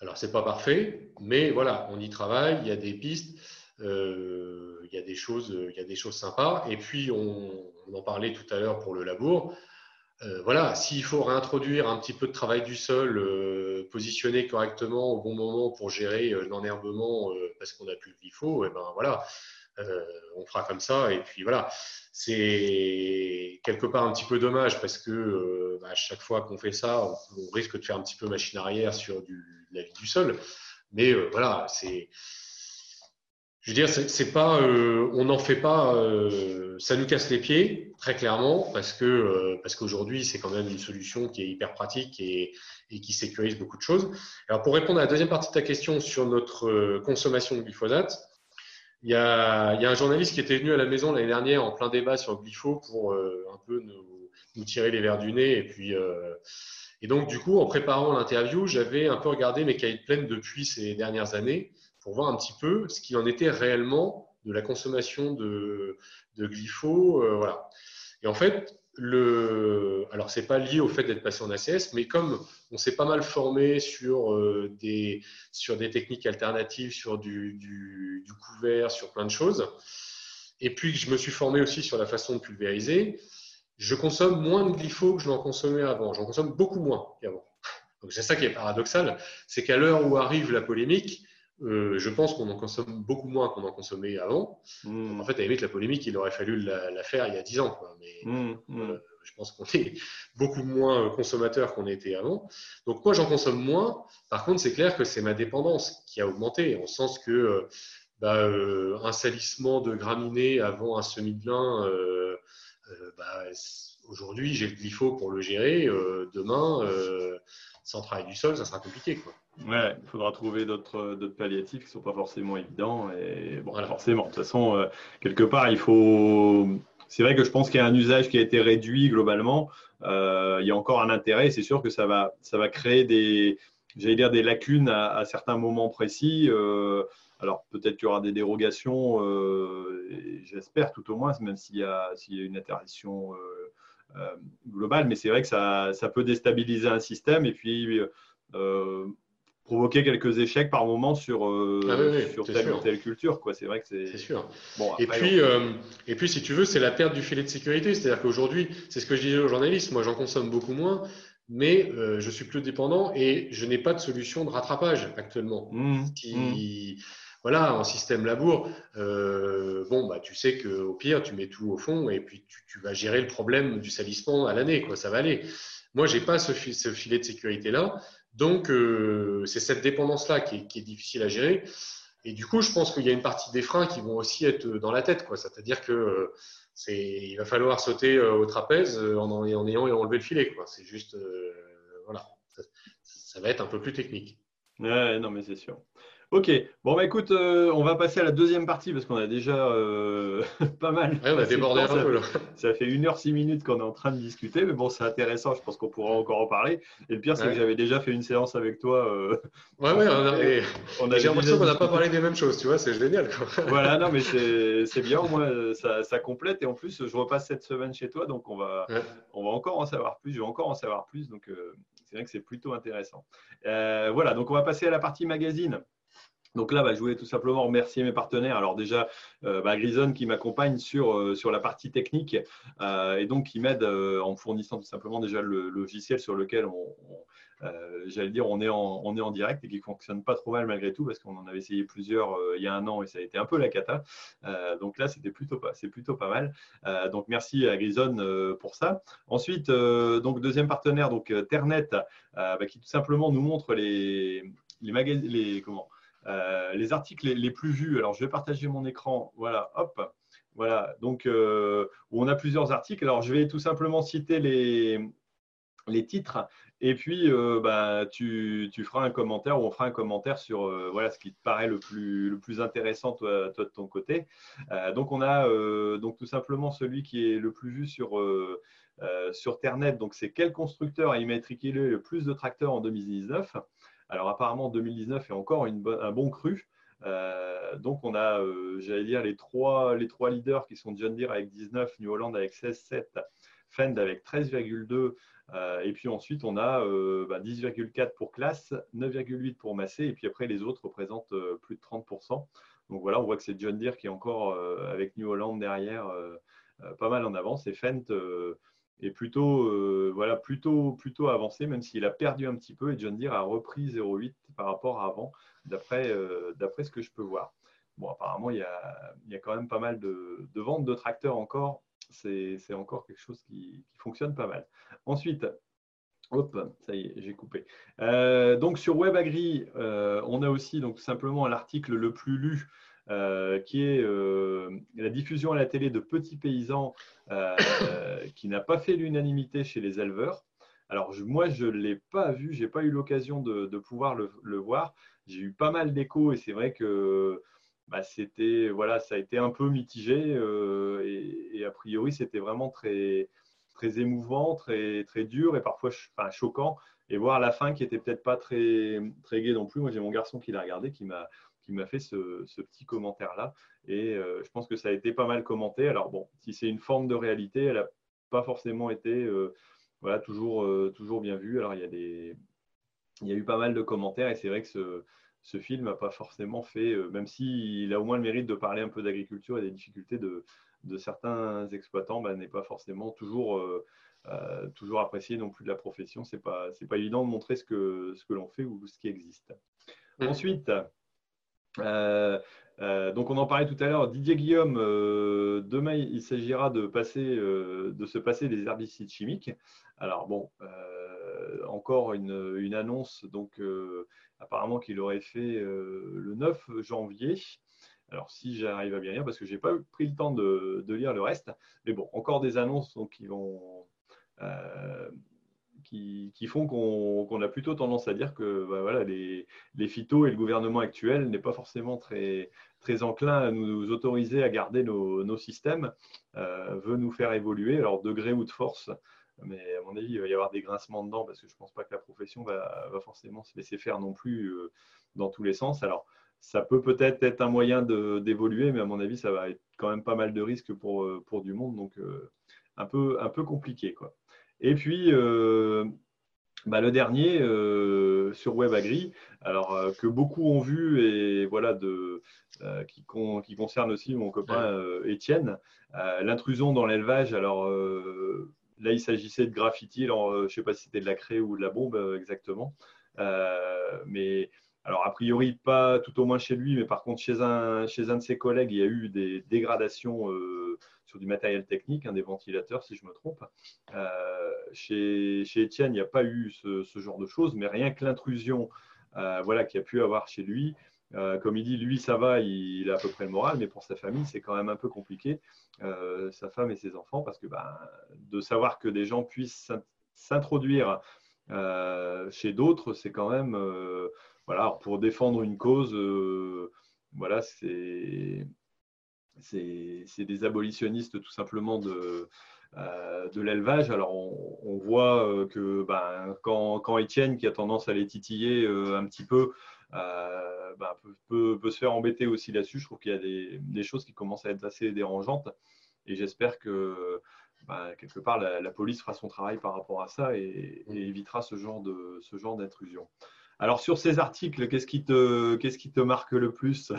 Alors, ce n'est pas parfait, mais voilà, on y travaille, il y a des pistes, euh, il, y a des choses, il sympas. Et puis, on en parlait tout à l'heure pour le labour. Euh, voilà, s'il faut réintroduire un petit peu de travail du sol, euh, positionner correctement au bon moment pour gérer euh, l'enherbement parce qu'on n'a plus le glypho, et ben voilà, on fera comme ça. Et puis voilà, c'est quelque part un petit peu dommage parce que bah, à chaque fois qu'on fait ça, on, risque de faire un petit peu machine arrière sur la vie du sol. Mais voilà, c'est je veux dire, c'est pas, euh, on n'en fait pas, euh, ça nous casse les pieds très clairement parce que euh, parce qu'aujourd'hui c'est quand même une solution qui est hyper pratique et, et, qui sécurise beaucoup de choses. Alors pour répondre à la deuxième partie de ta question sur notre consommation de glyphosate, il y, a, y a, un journaliste qui était venu à la maison l'année dernière en plein débat sur le glypho pour un peu nous, nous, tirer les verres du nez et puis et donc du coup en préparant l'interview j'avais un peu regardé mes cahiers de depuis ces dernières années pour voir un petit peu ce qu'il en était réellement de la consommation de, de. Euh, voilà. Et en fait, le, alors c'est pas lié au fait d'être passé en ACS, mais comme on s'est pas mal formé sur euh, des sur des techniques alternatives, sur du, couvert, sur plein de choses, et puis que je me suis formé aussi sur la façon de pulvériser, je consomme moins de glypho que je n'en consommais avant. J'en consomme beaucoup moins qu'avant. C'est ça qui est paradoxal, c'est qu'à l'heure où arrive la polémique, euh, je pense qu'on en consomme beaucoup moins qu'on en consommait avant. Hmm. En fait, à la limite, la polémique, il aurait fallu la, faire il y a 10 ans. Mais hmm, hmm. Euh, je pense qu'on est beaucoup moins consommateur qu'on était avant. Donc, moi, j'en consomme moins. Par contre, c'est clair que c'est ma dépendance qui a augmenté, en sens que euh, bah, un salissement de graminées avant un semis de lin, bah, aujourd'hui, j'ai le glypho pour le gérer. demain, sans travail du sol, ça sera compliqué. Quoi. Ouais, il faudra trouver d'autres palliatifs qui ne sont pas forcément évidents. Et bon, forcément, de toute façon, euh, quelque part, il faut. C'est vrai que je pense qu'il y a un usage qui a été réduit globalement. Euh, il y a encore un intérêt. C'est sûr que ça va, ça va créer des, j'allais dire, des lacunes à, certains moments précis. Euh, alors peut-être qu'il y aura des dérogations, j'espère tout au moins, même s'il y, y a une interdiction globale. Mais c'est vrai que ça, ça, peut déstabiliser un système. Et puis provoquer quelques échecs par moment sur, ah sur telle ou telle culture. C'est vrai que c'est. Sûr. Bon, et, puis, et puis, si tu veux, c'est la perte du filet de sécurité. C'est-à-dire qu'aujourd'hui, c'est ce que je disais aux journalistes, moi j'en consomme beaucoup moins, mais je suis plus dépendant et je n'ai pas de solution de rattrapage actuellement. Mmh, qui, mmh voilà, en système labour, euh, bon, bah, tu sais qu'au pire, tu mets tout au fond et puis tu, vas gérer le problème du salissement à l'année, quoi, ça va aller. Moi, j'ai pas ce, filet de sécurité-là, donc euh, c'est cette dépendance-là qui, est difficile à gérer. Et du coup, je pense qu'il y a une partie des freins qui vont aussi être dans la tête, quoi. C'est-à-dire que c'est, il va falloir sauter euh, au trapèze en, en ayant enlevé le filet, quoi. C'est juste, voilà, ça, ça, va être un peu plus technique. Ouais, non, mais c'est sûr. Ok, bon bah écoute, euh, on va passer à la deuxième partie parce qu'on a déjà euh, pas mal. Ouais, on a débordé un peu là. Ça fait une heure six minutes qu'on est en train de discuter, mais bon, c'est intéressant, je pense qu'on pourra encore en parler. Et le pire, c'est que j'avais déjà fait une séance avec toi. Euh, ouais, ouais, on a, j'ai l'impression qu'on n'a pas parlé des mêmes choses, tu vois, c'est génial. voilà, non, mais c'est bien, au moins ça, ça, complète. Et en plus, je repasse cette semaine chez toi, donc on va, on va encore en savoir plus, je vais encore en savoir plus, donc c'est vrai que c'est plutôt intéressant. voilà, donc on va passer à la partie magazine. Donc là, bah, je voulais tout simplement remercier mes partenaires. Alors déjà, euh, bah, Grison qui m'accompagne sur, euh, la partie technique euh, et donc qui m'aide en fournissant tout simplement déjà le logiciel sur lequel on, j'allais dire, on est, en, direct et qui fonctionne pas trop mal malgré tout parce qu'on en avait essayé plusieurs il y a un an et ça a été un peu la cata. donc là, c'était plutôt pas, c'est plutôt pas mal. donc merci à Grison pour ça. Ensuite, donc deuxième partenaire, donc Ternet, bah, qui tout simplement nous montre les, les les comment euh, les articles les, plus vus, alors je vais partager mon écran, voilà, hop, voilà, donc euh, on a plusieurs articles. Alors je vais tout simplement citer les, les titres et puis euh, bah, tu, tu, feras un commentaire ou on fera un commentaire sur voilà, ce qui te paraît le plus, le plus intéressant toi, de ton côté. donc on a donc tout simplement celui qui est le plus vu sur, sur donc c'est quel constructeur a immatriculé le plus de tracteurs en 2019 alors apparemment 2019 est encore un bon cru. Euh, donc on a, euh, j'allais dire, les trois, leaders qui sont John Deere avec 19, New Holland avec 16,7, Fend avec 13,2. Euh, et puis ensuite, on a 10,4 bah, pour classe, 9,8 pour Massé, et puis après, les autres représentent plus de 30%. Donc voilà, on voit que c'est John Deere qui est encore avec New Holland derrière, pas mal en avance, et Fendt est plutôt, euh, voilà, plutôt, plutôt avancé, même s'il a perdu un petit peu et John Deere a repris 0,8 par rapport à avant, d'après euh, d'après ce que je peux voir. Bon, apparemment, il y a, il y a quand même pas mal de, de ventes de tracteurs encore. C'est encore quelque chose qui, qui, fonctionne pas mal. Ensuite, hop, ça y est, j'ai coupé. Euh, donc, sur WebAgri, on a aussi donc, simplement l'article le plus lu euh, qui est euh, la diffusion à la télé de Petits Paysans, euh, qui n'a pas fait l'unanimité chez les éleveurs. Alors moi, je ne l'ai pas vu, je n'ai pas eu l'occasion de, pouvoir le, voir. J'ai eu pas mal d'échos et c'est vrai que bah, c'était voilà, ça a été un peu mitigé et, a priori c'était vraiment très très émouvant, très très dur et parfois enfin, choquant. Et voir la fin qui était peut-être pas très très gai non plus. Moi, j'ai mon garçon qui l'a regardé, qui m'a qui m'a fait ce, petit commentaire-là. Et euh, je pense que ça a été pas mal commenté. Alors bon, si c'est une forme de réalité, elle n'a pas forcément été euh, voilà, toujours, euh, toujours bien vue. Alors il y, a des, il y a eu pas mal de commentaires et c'est vrai que ce, ce film n'a pas forcément fait, même s'il a au moins le mérite de parler un peu d'agriculture et des difficultés de, de certains exploitants, bah, n'est pas forcément toujours, toujours apprécié non plus de la profession. Ce n'est pas, pas évident de montrer ce que, ce que l'on fait ou ce qui existe. Mmh. Ensuite, euh, euh, donc on en parlait tout à l'heure, Didier Guillaume, euh, demain il s'agira de, passer, de se passer des herbicides chimiques. Alors bon, encore une, annonce, donc apparemment qu'il aurait fait le 9 janvier. Alors si j'arrive à bien lire, parce que je n'ai pas pris le temps de, lire le reste, mais bon, encore des annonces donc, qui vont qui, font qu'on a plutôt tendance à dire que bah, voilà, les, les phytos et le gouvernement actuel n'est pas forcément très, très enclin à nous autoriser à garder nos, systèmes, euh, veut nous faire évoluer, alors degré ou de force. Mais à mon avis, il va y avoir des grincements dedans parce que je ne pense pas que la profession va, va, forcément se laisser faire non plus euh, dans tous les sens. Alors, ça peut peut-être être un moyen d'évoluer, mais à mon avis, ça va être quand même pas mal de risques pour, euh, pour du monde, donc un, peu, un peu compliqué. Quoi. Et puis, euh, bah, le dernier euh, sur WebAgri, alors euh, que beaucoup ont vu et voilà de euh, qui, qui, concerne aussi mon copain Étienne, l'intrusion dans l'élevage. Alors là, il s'agissait de graffiti. Alors je ne sais pas si c'était de la craie ou de la bombe exactement, mais alors, a priori, pas tout au moins chez lui, mais par contre, chez un, chez un de ses collègues, il y a eu des dégradations sur du matériel technique, des ventilateurs si je me trompe. Euh, chez, chez il n'y a pas eu ce, genre de choses, mais rien que l'intrusion euh, voilà, qu'il a pu avoir chez lui, euh, comme il dit, lui, ça va, il, a à peu près le moral, mais pour sa famille, c'est quand même un peu compliqué, sa femme et ses enfants, parce que ben, de savoir que des gens puissent s'introduire chez d'autres, c'est quand même, voilà, pour défendre une cause, voilà, c'est c'est des abolitionnistes tout simplement de, euh, l'élevage. Alors on, voit euh, que ben, quand, Étienne, qui a tendance à les titiller euh, un petit peu, ben, peut, se faire embêter aussi là-dessus, je trouve qu'il y a des, des, choses qui commencent à être assez dérangeantes. Et j'espère que ben, quelque part la, police fera son travail par rapport à ça et, et évitera ce genre d'intrusion. Alors sur ces articles, qu'est-ce qui te, qu'est-ce qui te marque le plus?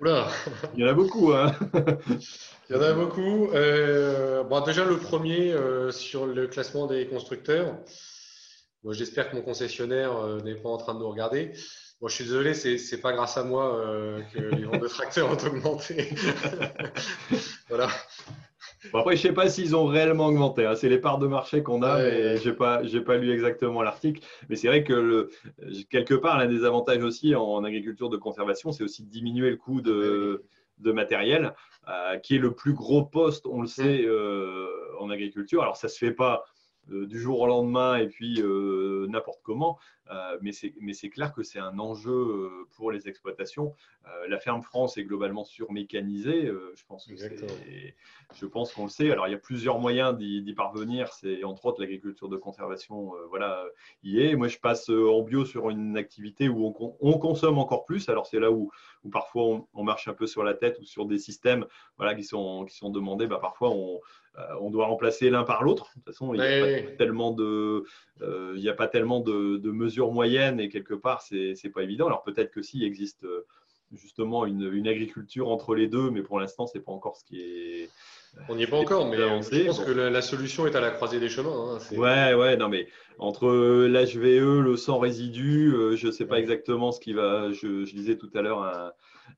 Oula. Il y en a beaucoup. Hein Il y en a beaucoup. Euh, bon, déjà le premier euh, sur le classement des constructeurs. Bon, J'espère que mon concessionnaire euh, n'est pas en train de nous regarder. Bon, je suis désolé, c'est n'est pas grâce à moi que les ventes de tracteurs ont augmenté. voilà après, je ne sais pas s'ils ont réellement augmenté. Hein. C'est les parts de marché qu'on a, mais je n'ai pas, pas lu exactement l'article. Mais c'est vrai que le, quelque part, l'un des avantages aussi en agriculture de conservation, c'est aussi de diminuer le coût de, de matériel, euh, qui est le plus gros poste, on le sait, euh, en agriculture. Alors, ça ne se fait pas euh, du jour au lendemain et puis n'importe comment. Euh, mais c'est clair que c'est un enjeu euh, pour les exploitations. Euh, la ferme France est globalement surmécanisée. je pense je pense qu'on le sait. Alors il y a plusieurs moyens d'y parvenir. C'est entre autres l'agriculture de conservation. voilà, y est. Moi je passe en bio sur une activité où on, consomme encore plus. Alors c'est là où, où parfois on, marche un peu sur la tête ou sur des systèmes voilà qui sont qui sont demandés. Bah, parfois on on doit remplacer l'un par l'autre. De toute façon, il n'y a, pas tellement de, il a pas tellement de, de mesures moyenne et quelque part, c'est n'est pas évident. Alors peut-être que s'il existe euh, justement une, agriculture entre les deux, mais pour l'instant, c'est pas encore ce qui est. On n'y est pas encore, mais je pense que la, solution est à la croisée des chemins. Hein, ouais, ouais, non, mais entre l'HVE, le sang résidu, euh, je ne sais pas exactement ce qui va. Je, je disais tout à l'heure un, euh,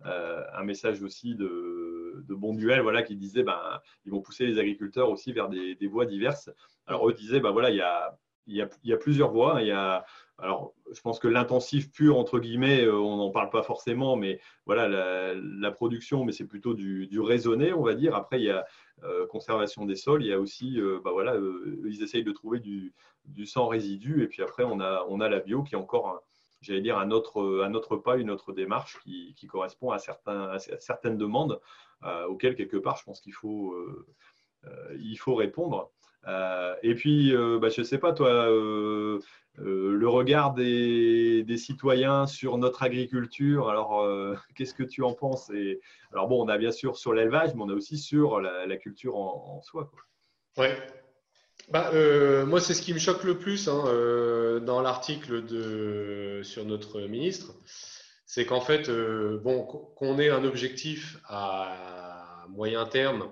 un, message aussi de, de Bon Duel, voilà, qui disait, ben, ils vont pousser les agriculteurs aussi vers des, voies diverses. Alors eux disaient, ben voilà, il y a y, a, plusieurs voies. Il y a alors, je pense que l'intensif pur, entre guillemets, euh, on n'en parle pas forcément, mais voilà, la, production, mais c'est plutôt du, raisonné, on va dire. Après, il y a euh, conservation des sols, il y a aussi, euh, bah voilà, ils essayent de trouver du, du, sans résidu, et puis après, on a, on a la bio qui est encore, j'allais dire, un autre, pas, une autre démarche qui, correspond à, certaines demandes auxquelles, quelque part, je pense qu'il faut, il faut répondre. et puis, bah, je ne sais pas, toi, euh, le regard des, citoyens sur notre agriculture. Alors, euh, qu'est-ce que tu en penses? Et, Alors, bon, on a bien sûr sur l'élevage, mais on a aussi sur la, culture en, soi. Ouais. Bah, euh, moi, c'est ce qui me choque le plus hein, dans l'article sur notre ministre. C'est qu'en fait, bon, qu'on ait un objectif à moyen terme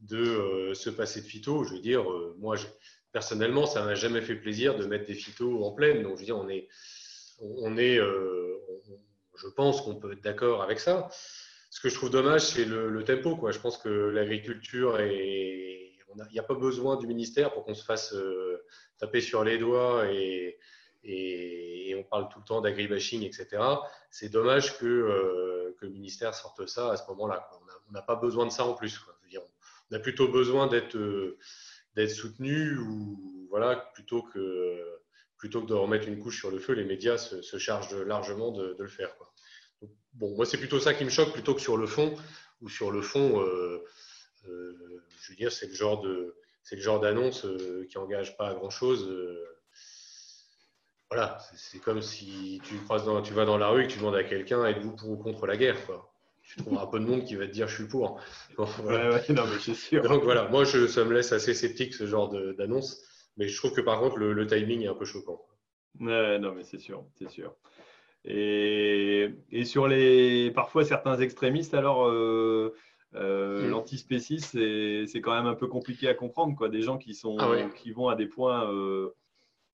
de se passer de phyto, je veux dire, moi, je, personnellement, ça m'a jamais fait plaisir de mettre des phytos en pleine. Donc, je veux dire, on est, on est euh, je pense qu'on peut être d'accord avec ça. Ce que je trouve dommage, c'est le, tempo. Je pense que l'agriculture est. Il n'y a, pas besoin du ministère pour qu'on se fasse euh, taper sur les doigts et, on parle tout le temps d'agribashing, etc. C'est dommage que, euh, que, le ministère sorte ça à ce moment-là. On n'a pas besoin de ça en plus. On a plutôt besoin d'être d'être soutenu ou voilà plutôt que plutôt que de remettre une couche sur le feu, les médias se, chargent largement de, le faire. Bon, moi c'est plutôt ça qui me choque plutôt que sur le fond ou sur le fond, euh, euh, je veux dire c'est le genre de c'est le genre d'annonce euh, qui engage pas à grand chose. voilà, c'est comme si tu croises dans, tu vas dans la rue et que tu demandes à quelqu'un êtes-vous pour ou contre la guerre quoi tu trouveras un peu de monde qui va te dire je suis pour. voilà. ouais, non, mais c'est sûr. Donc voilà, moi je, ça me laisse assez sceptique ce genre d'annonce. Mais je trouve que par contre, le, timing est un peu choquant. Ouais, non, mais c'est sûr, c'est sûr. Et, et, sur les parfois certains extrémistes, alors euh, euh, mm. l'antispécisme, c'est quand même un peu compliqué à comprendre. Quoi. Des gens qui, sont, ah qui vont à des points euh,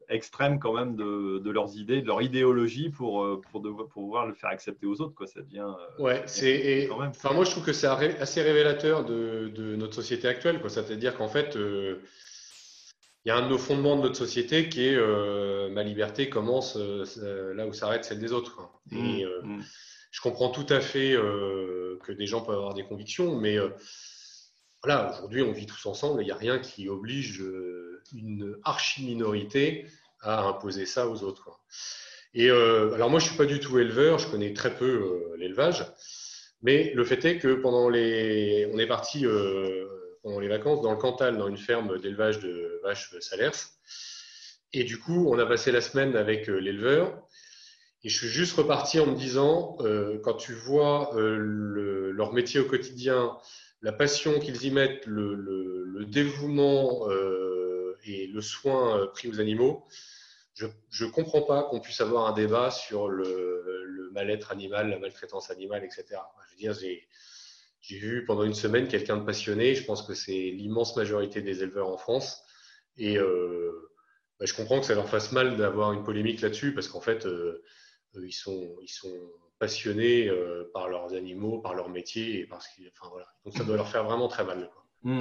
extrêmes quand même de, de, leurs idées, de leur idéologie pour, euh, pour, de, pour, pouvoir le faire accepter aux autres. Quoi. Ça devient. ouais, c'est. Enfin, moi, je trouve que c'est assez révélateur de, de, notre société actuelle. C'est-à-dire qu'en fait, il y a un de nos fondements de notre société qui est ma liberté commence là où s'arrête celle des autres. Et, mm. Mm je comprends tout à fait euh, que des gens peuvent avoir des convictions, mais euh, voilà, aujourd'hui, on vit tous ensemble il n'y a rien qui oblige euh, une archi-minorité à imposer ça aux autres. Et alors, moi, je ne suis pas du tout éleveur, je connais très peu l'élevage, mais le fait est que pendant les. On est parti pendant les vacances dans le Cantal, dans une ferme d'élevage de vaches salers. Et du coup, on a passé la semaine avec l'éleveur et je suis juste reparti en me disant, euh, quand tu vois euh, leur métier au quotidien, la passion qu'ils y mettent, le, dévouement euh, et le soin pris aux animaux, je ne comprends pas qu'on puisse avoir un débat sur le, mal-être animal, la maltraitance animale, etc. Je veux dire, j'ai vu pendant une semaine quelqu'un de passionné, je pense que c'est l'immense majorité des éleveurs en France, et bah, je comprends que ça leur fasse mal d'avoir une polémique là-dessus, parce qu'en fait, ils, sont, ils sont passionnés euh, par leurs animaux, par leur métier. Et parce enfin, voilà. Donc ça doit leur faire vraiment très mal. Hmm.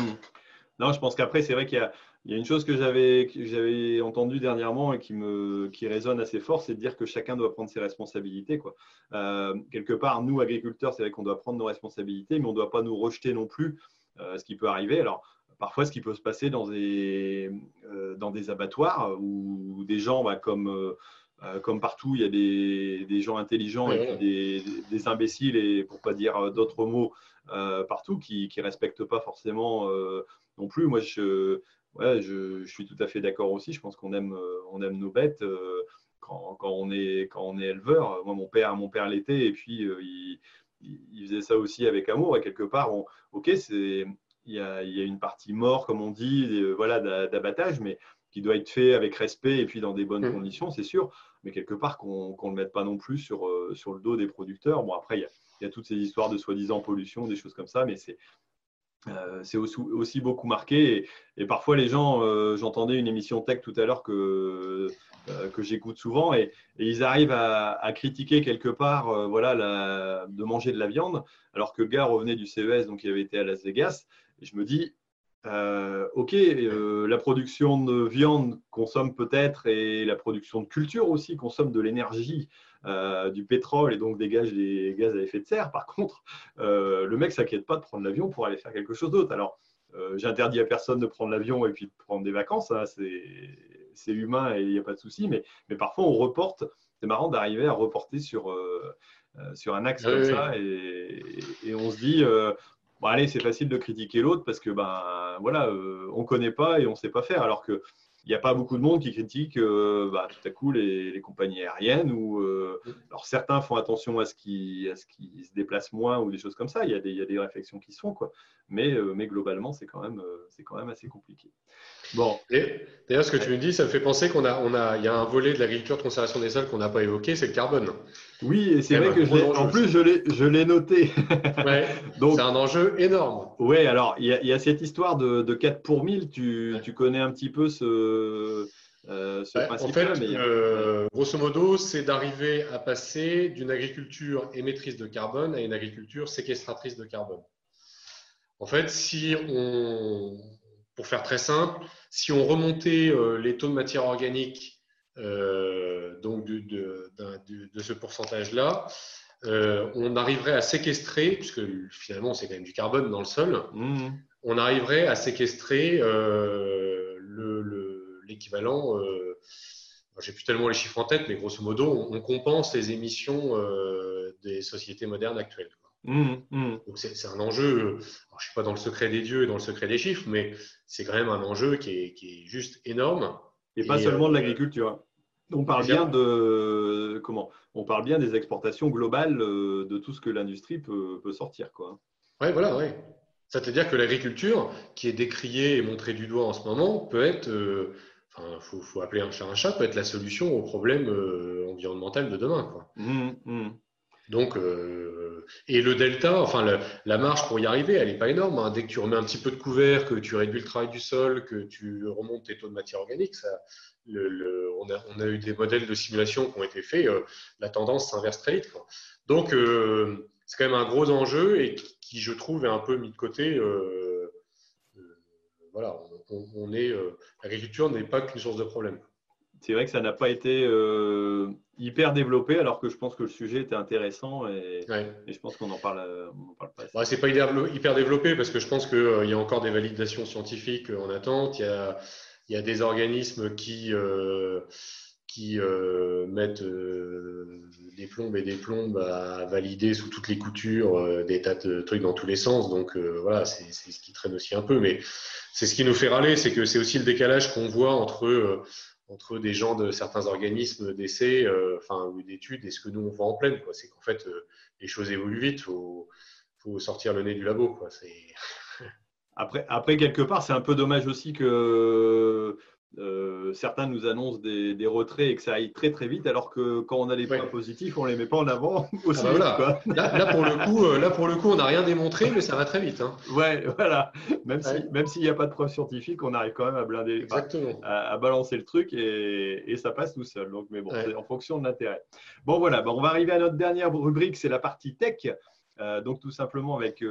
Non, je pense qu'après, c'est vrai qu'il y a, une chose que j'avais, entendue dernièrement et qui, me, résonne assez fort, c'est de dire que chacun doit prendre ses responsabilités. Quoi. Euh, quelque part, nous, agriculteurs, c'est vrai qu'on doit prendre nos responsabilités, mais on ne doit pas nous rejeter non plus euh, ce qui peut arriver. Alors, parfois, ce qui peut se passer dans des, des abattoirs où des gens, bah, comme euh, comme partout, il y a des, gens intelligents et des, imbéciles, et pour pas dire d'autres mots, euh, partout, qui ne respectent pas forcément euh, non plus. Moi, je, je, suis tout à fait d'accord aussi. Je pense qu'on aime, on aime nos bêtes quand, on est, quand on est éleveur. Moi, mon père, mon père l'était, et puis il, faisait ça aussi avec amour. Et quelque part, ok, c'est il y, a, il y, a, une partie mort, comme on dit, voilà, d'abattage, mais qui doit être fait avec respect et puis dans des bonnes mmh. conditions, c'est sûr, mais quelque part qu'on ne le mette pas non plus sur, euh, sur le dos des producteurs. Bon, après, il y, a, toutes ces histoires de soi-disant pollution, des choses comme ça, mais c'est euh, c'est aussi, aussi, beaucoup marqué. Et, parfois, les gens, euh, j'entendais une émission tech tout à l'heure que, que j'écoute souvent, et, ils arrivent à, critiquer quelque part voilà, la, de manger de la viande, alors que le gars revenait du CES, donc il avait été à Las Vegas. Et je me dis, euh, ok, euh, la production de viande consomme peut-être et la production de culture aussi consomme de l'énergie, euh, du pétrole et donc dégage des gaz à effet de serre. Par contre, le mec s'inquiète pas de prendre l'avion pour aller faire quelque chose d'autre. Alors, j'interdis à personne de prendre l'avion et puis de prendre des vacances, hein, c'est humain et il n'y a pas de souci, mais, mais, parfois on reporte. C'est marrant d'arriver à reporter sur, sur un axe comme ça et, et, on se dit bon, allez, c'est facile de critiquer l'autre parce que ben voilà, euh, on connaît pas et on sait pas faire. Alors que il n'y a pas beaucoup de monde qui critique euh, bah, tout à coup les, compagnies aériennes ou euh, alors certains font attention à ce qui se déplacent moins ou des choses comme ça. Il y a des, réflexions qui se font quoi. Mais, globalement c'est quand même assez compliqué. Bon. D'ailleurs, ce que tu me dis, ça me fait penser qu'on a, y a un volet de l'agriculture de conservation des sols qu'on n'a pas évoqué, c'est le carbone. Oui, et c'est vrai que en plus je l'ai, je noté. Ouais, c'est un enjeu énorme. Oui, alors il y, a, cette histoire de, de 4 pour 1000. Tu, tu, connais un petit peu ce, euh, ce principe En fait, euh, grosso modo, c'est d'arriver à passer d'une agriculture émettrice de carbone à une agriculture séquestratrice de carbone. En fait, si on, pour faire très simple, si on remontait euh, les taux de matière organique euh, donc de, ce pourcentage-là, euh, on arriverait à séquestrer, puisque finalement c'est quand même du carbone dans le sol, mmh. on arriverait à séquestrer l'équivalent, j'ai plus tellement les chiffres en tête, mais grosso modo, on, compense les émissions des sociétés modernes actuelles. Mmh, mmh. Donc c'est un enjeu, je ne suis pas dans le secret des dieux et dans le secret des chiffres, mais c'est quand même un enjeu qui est, juste énorme. Et, pas seulement de euh, l'agriculture. On parle bien de comment On parle bien des exportations globales euh, de tout ce que l'industrie peut, sortir, quoi. Ouais, voilà, ouais. Ça veut dire que l'agriculture, qui est décriée et montrée du doigt en ce moment, peut être, euh, il faut, appeler un chat un chat, peut être la solution au problème environnemental de demain. Quoi. Mmh, mmh. Donc, euh, et le delta, enfin la, marge pour y arriver, elle n'est pas énorme. Hein. Dès que tu remets un petit peu de couvert, que tu réduis le travail du sol, que tu remontes tes taux de matière organique, ça, on, a, eu des modèles de simulation qui ont été faits, euh, la tendance s'inverse très vite. Donc, euh, c'est quand même un gros enjeu et qui, je trouve, est un peu mis de côté. voilà, on est, l'agriculture n'est pas qu'une source de problème c'est vrai que ça n'a pas été euh, hyper développé, alors que je pense que le sujet était intéressant et, je pense qu'on en parle, on parle pas. Assez. c'est pas hyper développé parce que je pense qu'il euh, y a encore des validations scientifiques en attente. Il y a, il y a des organismes qui, euh, qui mettent des plombes et des plombes à valider sous toutes les coutures, des tas de trucs dans tous les sens. Donc voilà, c'est ce qui traîne aussi un peu. Mais c'est ce qui nous fait râler, c'est que c'est aussi le décalage qu'on voit entre entre des gens de certains organismes d'essai, euh, enfin, ou d'études, et ce que nous on voit en pleine. C'est qu'en fait, euh, les choses évoluent vite, faut, faut, sortir le nez du labo. Quoi. Après, après, quelque part, c'est un peu dommage aussi que euh, certains nous annoncent des, retraits et que ça aille très très vite, alors que quand on a des points positifs, on ne les met pas en avant aussi. Ah bah là, pour le coup, euh, là, pour le coup, on n'a rien démontré, mais ça va très vite. Hein. Ouais, voilà. Même s'il n'y a pas de preuves scientifiques, on arrive quand même à blinder, à, balancer le truc et, ça passe tout seul. Donc, mais bon, c'est en fonction de l'intérêt. Bon, voilà. on va arriver à notre dernière rubrique, c'est la partie tech. Euh, donc, tout simplement avec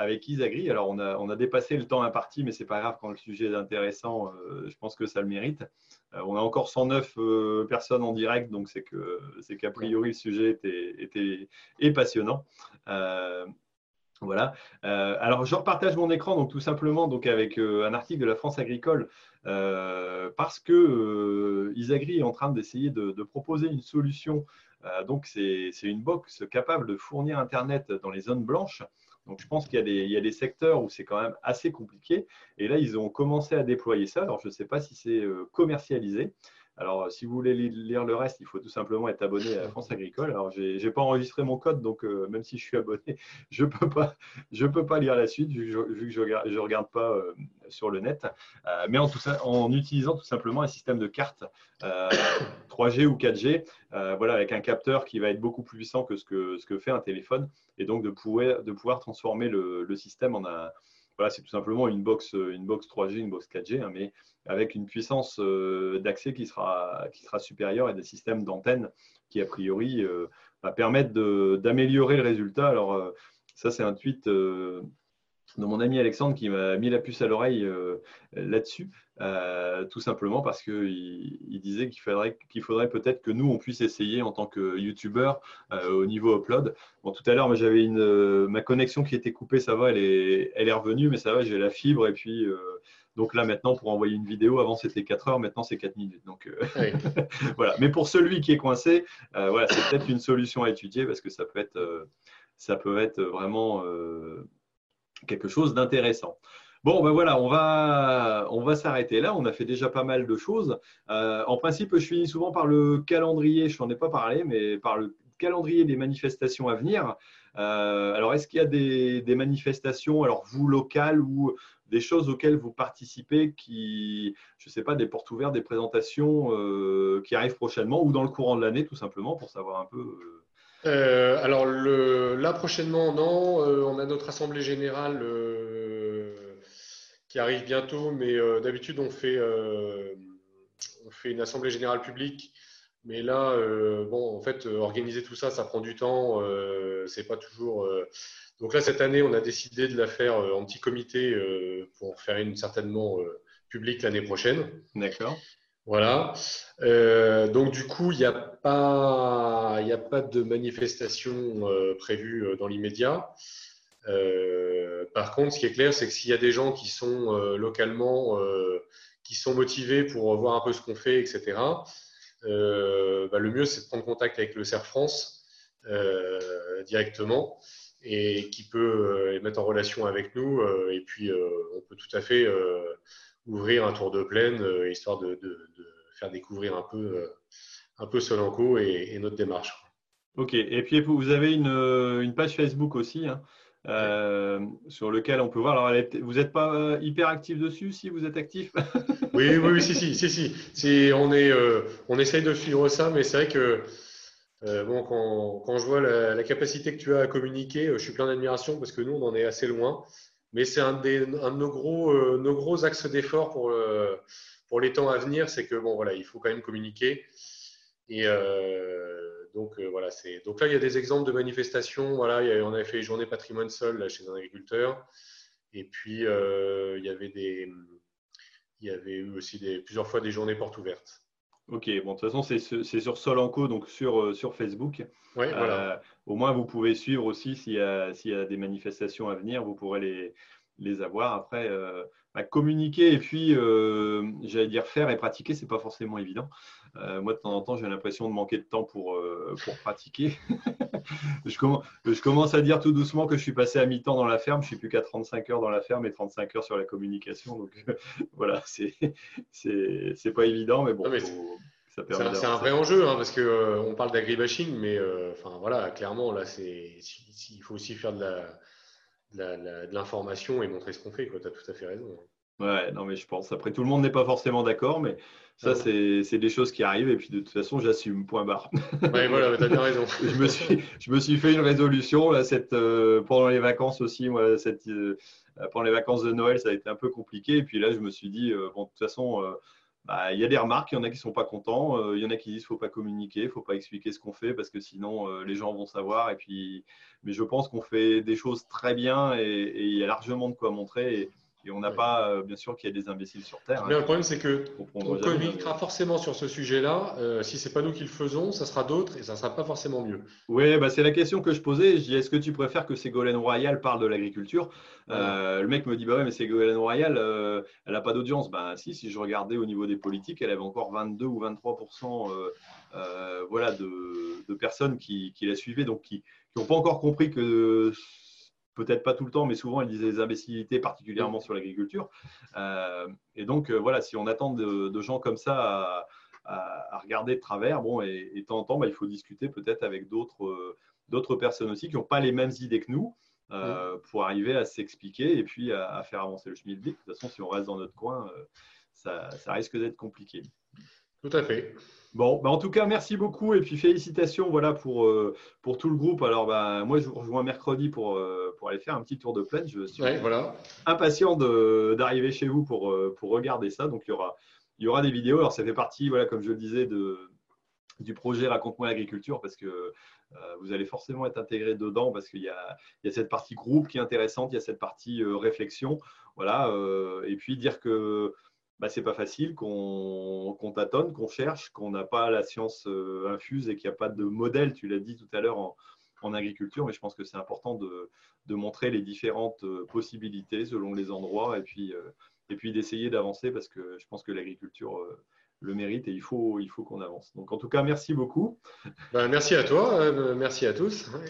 avec Isagri. Alors, on a, dépassé le temps imparti, mais c'est pas grave quand le sujet est intéressant. Euh, je pense que ça le mérite. Euh, on a encore 109 euh, personnes en direct, donc c'est qu'a priori le sujet était est passionnant. Voilà. alors, je repartage mon écran, donc tout simplement donc avec un article de la France agricole, parce que Isagri est en train d'essayer de, de, proposer une solution. donc, c'est une box capable de fournir Internet dans les zones blanches. Donc, je pense qu'il y, a des secteurs où c'est quand même assez compliqué. Et là, ils ont commencé à déployer ça. Alors, je ne sais pas si c'est euh, commercialisé. Alors, si vous voulez lire le reste, il faut tout simplement être abonné à France Agricole. Alors, je n'ai pas enregistré mon code, donc euh, même si je suis abonné, je ne peux, pas, lire la suite vu que je ne regarde, pas euh, sur le net. Euh, mais en, utilisant tout simplement un système de carte 3G ou 4G, voilà, avec un capteur qui va être beaucoup plus puissant que ce que, ce que fait un téléphone, et donc de pouvoir, transformer le système en un voilà, c'est tout simplement une box, une box 3G, une box 4G, hein, mais avec une puissance euh, d'accès qui sera, qui sera supérieure et des systèmes d'antenne qui, a priori, euh, va permettre d'améliorer le résultat. Alors, euh, ça, c'est un tweet de mon ami Alexandre qui m'a mis la puce à l'oreille là-dessus, tout simplement parce qu'il il disait qu'il faudrait, qu'il faudrait peut-être que nous, on puisse essayer en tant que YouTuber au niveau upload. Bon, tout à l'heure, j'avais une, ma connexion qui était coupée, ça va, elle est, elle est revenue, mais ça va, j'ai la fibre et puis donc là, maintenant, pour envoyer une vidéo, avant c'était 4 heures, maintenant c'est 4 minutes. Donc euh, voilà. Mais pour celui qui est coincé, euh, voilà, c'est peut-être une solution à étudier parce que ça peut être, euh, ça peut être vraiment quelque chose d'intéressant. Bon, ben voilà, on va, s'arrêter là. On a fait déjà pas mal de choses. en principe, je finis souvent par le calendrier, je n'en ai pas parlé, mais par le calendrier des manifestations à venir. alors, est-ce qu'il y a des, des, manifestations, alors vous locales ou des choses auxquelles vous participez qui, je ne sais pas, des portes ouvertes, des présentations euh, qui arrivent prochainement ou dans le courant de l'année, tout simplement, pour savoir un peu. Euh. Euh, alors là, prochainement, non. on a notre assemblée générale qui arrive bientôt, mais d'habitude, on fait, on fait une assemblée générale publique. Mais là, bon, en fait, organiser tout ça, ça prend du temps. c'est pas toujours donc là, cette année, on a décidé de la faire euh, en petit comité euh, pour faire une certainement euh, publique l'année prochaine. D'accord. Voilà. donc du coup, il n'y a, pas, a pas de manifestation prévue dans l'immédiat. par contre, ce qui est clair, c'est que s'il y a des gens qui sont localement, qui sont motivés pour voir un peu ce qu'on fait, etc., bah, le mieux, c'est de prendre contact avec le CERF France directement et qui peut euh, mettre en relation avec nous. Euh, et puis, euh, on peut tout à fait ouvrir un tour de plaine, histoire de, faire découvrir un peu, un peu Solanco et, notre démarche. Ok, et puis vous avez une, page Facebook aussi. Hein. sur lequel on peut voir. Alors, vous n'êtes pas hyper actif dessus si vous êtes actif? Oui, oui, si, si, si, si. on, est, on essaye de suivre ça, mais c'est vrai que bon, quand, je vois la, capacité que tu as à communiquer, je suis plein d'admiration parce que nous, on en est assez loin. Mais c'est un, de nos gros, gros axes d'effort pour, pour les temps à venir, c'est que bon, voilà, il faut quand même communiquer. Et euh, donc euh, voilà, donc là il y a des exemples de manifestations. Voilà, il on avait fait journée patrimoine sol là, chez un agriculteur. Et puis euh, il y avait eu aussi plusieurs fois des journées portes ouvertes. Ok, bon, de toute façon, c'est sur Solanco, donc sur, sur Facebook. Ouais, voilà. au moins, vous pouvez suivre aussi s'il y, y, a des manifestations à venir, vous pourrez les, les avoir. Après, bah, communiquer et puis, euh, j'allais dire faire et pratiquer, c'est pas forcément évident. Euh, moi, de temps en temps, j'ai l'impression de manquer de temps pour, euh, pour pratiquer. je, commence, je, commence, à dire tout doucement que je suis passé à mi-temps dans la ferme. Je suis plus qu'à 35 heures dans la ferme et 35 heures sur la communication. Donc voilà, c'est pas évident, mais bon. c'est un vrai enjeu hein, parce que on parle d'agribashing, mais enfin voilà, clairement là, c'est il faut aussi faire de la de l'information et montrer ce qu'on fait. Tu as tout à fait raison. Ouais, non, mais je pense. Après, tout le monde n'est pas forcément d'accord, mais ça, c'est des choses qui arrivent. Et puis, de toute façon, j'assume, point barre. Ouais, voilà, tu as bien raison. je, me suis, je me suis fait une résolution là, cette, euh, pendant les vacances aussi. Moi, cette, euh, pendant les vacances de Noël, ça a été un peu compliqué. Et puis là, je me suis dit, euh, bon, de toute façon, bah, il y a des remarques, il y en a qui ne sont pas contents, il y en a qui disent qu'il ne faut pas communiquer, il ne faut pas expliquer ce qu'on fait parce que sinon les gens vont savoir. Et puis, mais je pense qu'on fait des choses très bien et, il y a largement de quoi montrer. Et on n'a pas, euh, bien sûr, qu'il y a des imbéciles sur Terre. Mais le problème, c'est que on communiquera forcément sur ce sujet-là. Euh, si c'est pas nous qui le faisons, ça sera d'autres et ça sera pas forcément mieux. Oui, bah, c'est la question que je posais. Je dis, est-ce que tu préfères que Ségolène Royal parle de l'agriculture? Euh, Le mec me dit, bah ouais, mais Ségolène Royal, elle n'a pas d'audience. Bah si, si je regardais au niveau des politiques, elle avait encore 22 ou 23% voilà, de, de, personnes qui, qui la suivaient, donc qui n'ont pas encore compris que peut-être pas tout le temps, mais souvent, elle disait des imbécilités, particulièrement sur l'agriculture. Euh, et donc, euh, voilà, si on attend de, gens comme ça à, regarder de travers, bon, et, de temps en temps, bah, il faut discuter peut-être avec d'autres euh, d'autres personnes aussi qui n'ont pas les mêmes idées que nous. pour arriver à s'expliquer et puis à, faire avancer le schmilblick. De toute façon, si on reste dans notre coin, ça, ça risque d'être compliqué. Tout à fait. Bon, bah en tout cas, merci beaucoup et puis félicitations voilà, pour, euh, pour tout le groupe. Alors, bah, moi, je vous rejoins mercredi pour, euh, pour aller faire un petit tour de plaine. Je suis voilà. impatient d'arriver chez vous pour, euh, pour regarder ça. Donc, il y aura, il y aura des vidéos. Alors, ça fait partie, voilà, comme je le disais, de, du projet Raconte-moi l'agriculture parce que vous allez forcément être intégré dedans parce qu'il y y a cette partie groupe qui est intéressante, il y a cette partie réflexion. Voilà, et puis dire que bah, c'est pas facile, qu'on tâtonne, qu'on cherche, qu'on n'a pas la science euh, infuse et qu'il n'y a pas de modèle, tu l'as dit tout à l'heure, en, agriculture, mais je pense que c'est important de, montrer les différentes euh, possibilités selon les endroits euh, et puis d'essayer d'avancer parce que je pense que l'agriculture le mérite et il faut, il faut qu'on avance. Donc en tout cas, merci beaucoup. Ben, merci à toi, euh, merci à tous.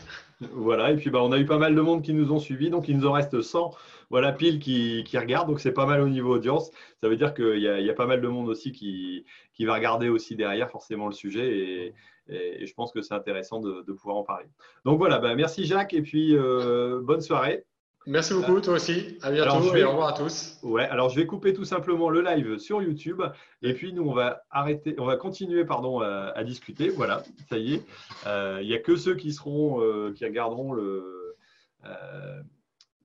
Voilà, et puis bah, on a eu pas mal de monde qui nous ont suivis, donc il nous en reste 100 voilà, pile qui, qui regardent, donc c'est pas mal au niveau audience. Ça veut dire qu'il y, y, a pas mal de monde aussi qui, qui, va regarder aussi derrière forcément le sujet et, et, je pense que c'est intéressant de, de, pouvoir en parler. Donc voilà, bah, merci Jacques et puis euh, bonne soirée. Merci beaucoup, toi aussi. À bientôt et au revoir à tous. Ouais, alors je vais couper tout simplement le live sur YouTube et puis nous on va arrêter, on va continuer pardon à, discuter. Voilà, ça y est. Euh, il n'y a que ceux qui seront, euh, qui regarderont le, euh,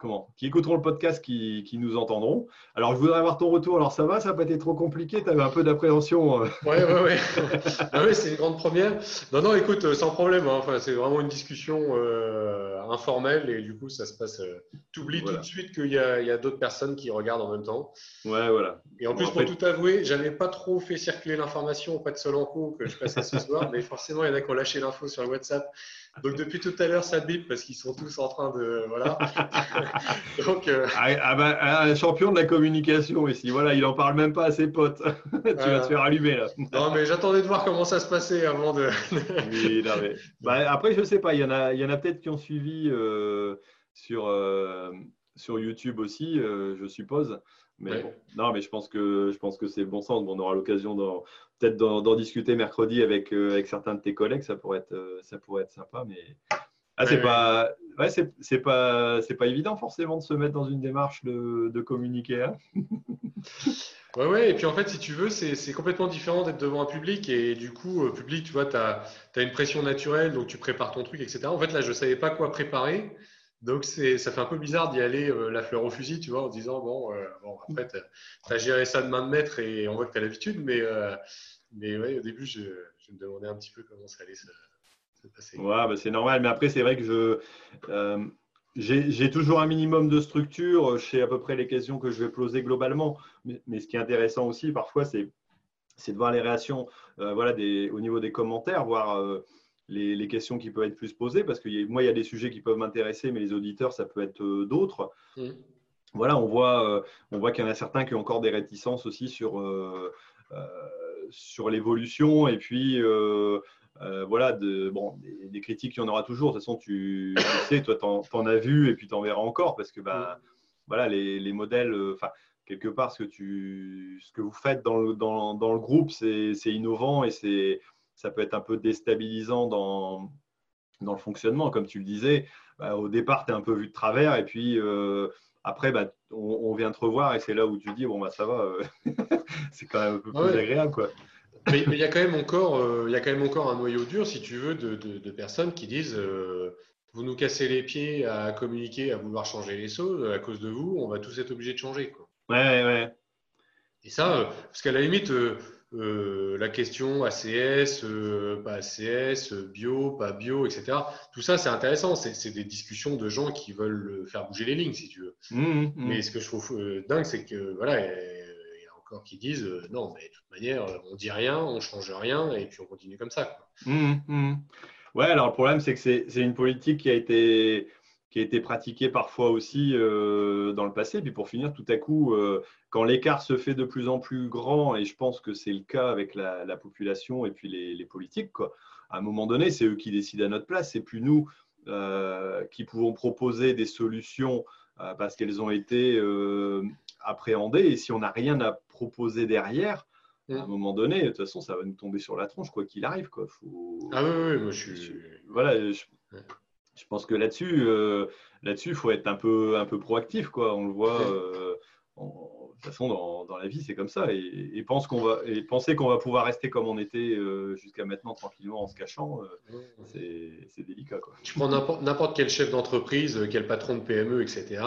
comment Qui écouteront le podcast qui, qui, nous entendront. Alors, je voudrais avoir ton retour. Alors, ça va Ça n'a pas été trop compliqué Tu avais un peu d'appréhension Oui, oui, oui. ah oui c'est une grande première. Non, non, écoute, sans problème. Hein. Enfin, c'est vraiment une discussion euh, informelle et du coup, ça se passe. Euh, tu oublies tout de suite qu'il y a, a d'autres personnes qui regardent en même temps. Ouais, voilà. Et en plus, pour tout avouer, j'avais pas trop fait circuler l'information auprès de Solanco que je passais ce soir, mais forcément, il y en a qui ont lâché l'info sur le WhatsApp. Donc, depuis tout à l'heure, ça bip parce qu'ils sont tous en train de. Voilà. Donc, euh, ah, ah bah, un champion de la communication ici. Voilà, il en parle même pas à ses potes. tu vas te faire allumer là. non, mais j'attendais de voir comment ça se passait avant de. oui, bah, après, je sais pas. Il y en a, il y en a peut-être qui ont suivi euh, sur euh, sur YouTube aussi, je suppose. Mais bon, non, mais je pense que je pense que c'est bon sens. on aura l'occasion peut-être d'en discuter mercredi avec avec certains de tes collègues. Ça pourrait être ça pourrait être sympa, mais Ah, c'est pas, ouais, c'est pas, c'est pas évident forcément de se mettre dans une démarche de, de communiquer. Hein ouais, ouais. Et puis en fait, si tu veux, c'est complètement différent d'être devant un public. Et du coup, public, tu vois, tu as, as, une pression naturelle, donc tu prépares ton truc, etc. En fait, là, je savais pas quoi préparer. Donc, ça fait un peu bizarre d'y aller euh, la fleur au fusil, tu vois, en disant, bon, euh, bon après, tu as, géré ça de main de maître et on voit que tu as l'habitude. Mais, euh, mais au début, je, me demandais un petit peu comment ça allait se, passer. Ouais, bah, c'est normal. Mais après, c'est vrai que je. j'ai toujours un minimum de structure. Sais à peu près les questions que je vais poser globalement. Mais, ce qui est intéressant aussi, parfois, c'est de voir les réactions voilà, des, au niveau des commentaires, voir les, questions qui peuvent être plus posées, parce que moi, il y a des sujets qui peuvent m'intéresser, mais les auditeurs, ça peut être euh, d'autres. Mm. Voilà, on voit, euh, on voit qu'il y en a certains qui ont encore des réticences aussi sur, euh, sur l'évolution, et puis voilà, de, bon, des, critiques, il y en aura toujours. De toute façon, tu, sais, toi, tu en, as vu, et puis tu en verras encore, parce que bah, mm. voilà, les, les modèles, enfin, quelque part, ce que, tu, ce que vous faites dans le, dans, dans le groupe, c'est innovant et c'est ça peut être un peu déstabilisant dans, dans le fonctionnement. Comme tu le disais, bah, au départ, tu es un peu vu de travers et puis euh, après, bah, on, vient te revoir et c'est là où tu dis, bon, bah, ça va, euh, c'est quand même un peu plus agréable. Quoi. Mais il y, a quand même encore, euh, il y a quand même encore un noyau dur, si tu veux, de, de, personnes qui disent Vous nous cassez les pieds à communiquer, à vouloir changer les choses, à cause de vous, on va tous être obligés de changer. Quoi. Ouais, ouais. Et ça, parce qu'à la limite, euh, la question ACS, euh, pas ACS, bio, pas bio, etc. Tout ça, c'est intéressant. C'est des discussions de gens qui veulent faire bouger les lignes, si tu veux. Mmh, mmh. Mais ce que je trouve euh, dingue, c'est que voilà, il y a encore qui disent non, mais de toute manière, on dit rien, on change rien, et puis on continue comme ça. Mmh, ouais, alors le problème, c'est que c'est une politique qui a été qui a été pratiquée parfois aussi dans le passé. Puis pour finir, tout à coup, quand l'écart se fait de plus en plus grand, et je pense que c'est le cas avec la, population et puis les, politiques, quoi, à un moment donné, c'est eux qui décident à notre place, c'est plus nous euh, qui pouvons proposer des solutions euh, parce qu'elles ont été euh, appréhendées. Et si on n'a rien à proposer derrière, à un mm. moment donné, de toute façon, ça va nous tomber sur la tronche, quoi qu'il arrive. Quoi. Ah oui, oui, moi je suis. Voilà, je, pense que là-dessus, là-dessus, il faut être un peu, un peu proactif. Quoi. On le voit de toute façon, dans, la vie, c'est comme ça. Et, pense qu'on va, et penser qu'on va pouvoir rester comme on était euh, jusqu'à maintenant, tranquillement, en se cachant, euh, c'est délicat. Quoi. Tu prends n'importe quel chef d'entreprise, euh, quel patron de PME, etc.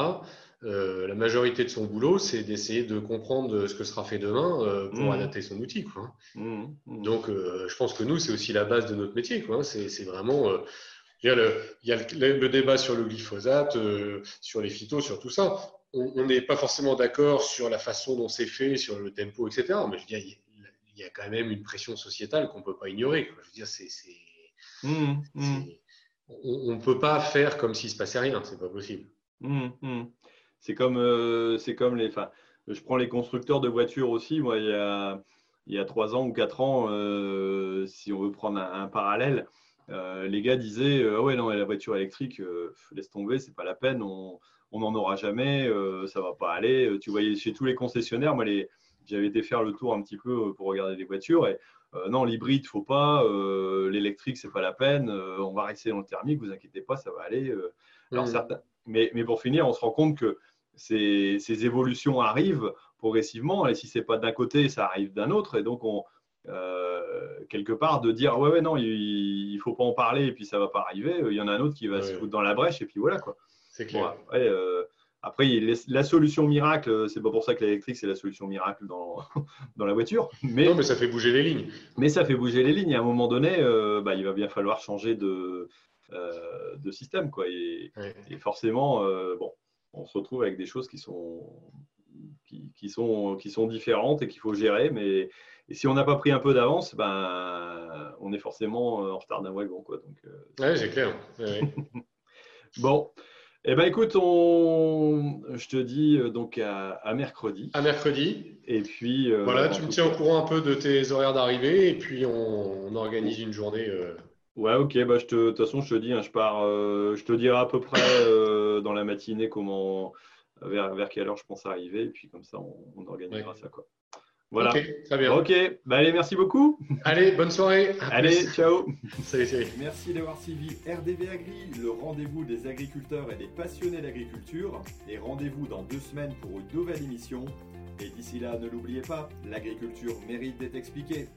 la majorité de son boulot, c'est d'essayer de comprendre ce que sera fait demain pour mmh. adapter son outil. Quoi. Mmh, mmh. Donc, je pense que nous, c'est aussi la base de notre métier. C'est vraiment. Il y a, le, débat sur le glyphosate, sur les phytos, sur tout ça on n'est pas forcément d'accord sur la façon dont c'est fait, sur le tempo, etc. Mais je veux dire, il y, a quand même une pression sociétale qu'on ne peut pas ignorer. Je veux dire, c'est, mmh, mmh. on ne peut pas faire comme s'il ne se passait rien. C'est pas possible. Mmh, c'est comme, euh, c'est comme les. je prends les constructeurs de voitures aussi. Moi, il y a, il y a 3 ans ou 4 ans, euh, si on veut prendre un, parallèle, euh, les gars disaient Ah ouais, non, la voiture électrique, laisse tomber, c'est pas la peine. On, n'en aura jamais, euh, ça va pas aller. Euh, tu voyais chez tous les concessionnaires, moi, j'avais été faire le tour un petit peu euh, pour regarder les voitures et non, l'hybride, faut pas, l'électrique, c'est pas la peine, on va rester dans le thermique, vous inquiétez pas, ça va aller. Alors, mais, pour finir, on se rend compte que ces, évolutions arrivent progressivement et si c'est pas d'un côté, ça arrive d'un autre et donc on, quelque part de dire ouais, ouais non il, faut pas en parler et puis ça va pas arriver il y en a un autre qui va se foutre dans la brèche et puis voilà quoi c'est clair. Euh, après, la solution miracle, c'est pas pour ça que l'électrique, c'est la solution miracle dans, dans la voiture. Mais, non, mais ça fait bouger les lignes. Mais ça fait bouger les lignes. à un moment donné, euh, bah, il va bien falloir changer de, euh, de système. Quoi. Et, forcément, bon, on se retrouve avec des choses qui sont, qui, sont, qui sont différentes et qu'il faut gérer. Mais et si on n'a pas pris un peu d'avance, ben, on est forcément en retard d'un wagon. Quoi. Donc, ouais, c'est clair. bon. Eh bien, écoute, on... je te dis euh, donc à, mercredi. À mercredi. Et puis. Euh, voilà, tu me tiens au courant un peu de tes horaires d'arrivée et puis on, organise une journée. Euh. Ouais, ok. Bah, je te... De toute façon, je te dis, hein, je pars. je te dirai à peu près dans la matinée comment, vers, vers quelle heure je pense arriver. Et puis comme ça, on, organisera ça. Quoi. Voilà. très bien. Ok, bah, allez, merci beaucoup. Allez, bonne soirée. allez, ciao. salut, salut. Merci d'avoir suivi RDV Agri, le rendez-vous des agriculteurs et des passionnés d'agriculture. Et rendez-vous dans deux semaines pour une nouvelle émission. Et d'ici là, ne l'oubliez pas, l'agriculture mérite d'être expliquée.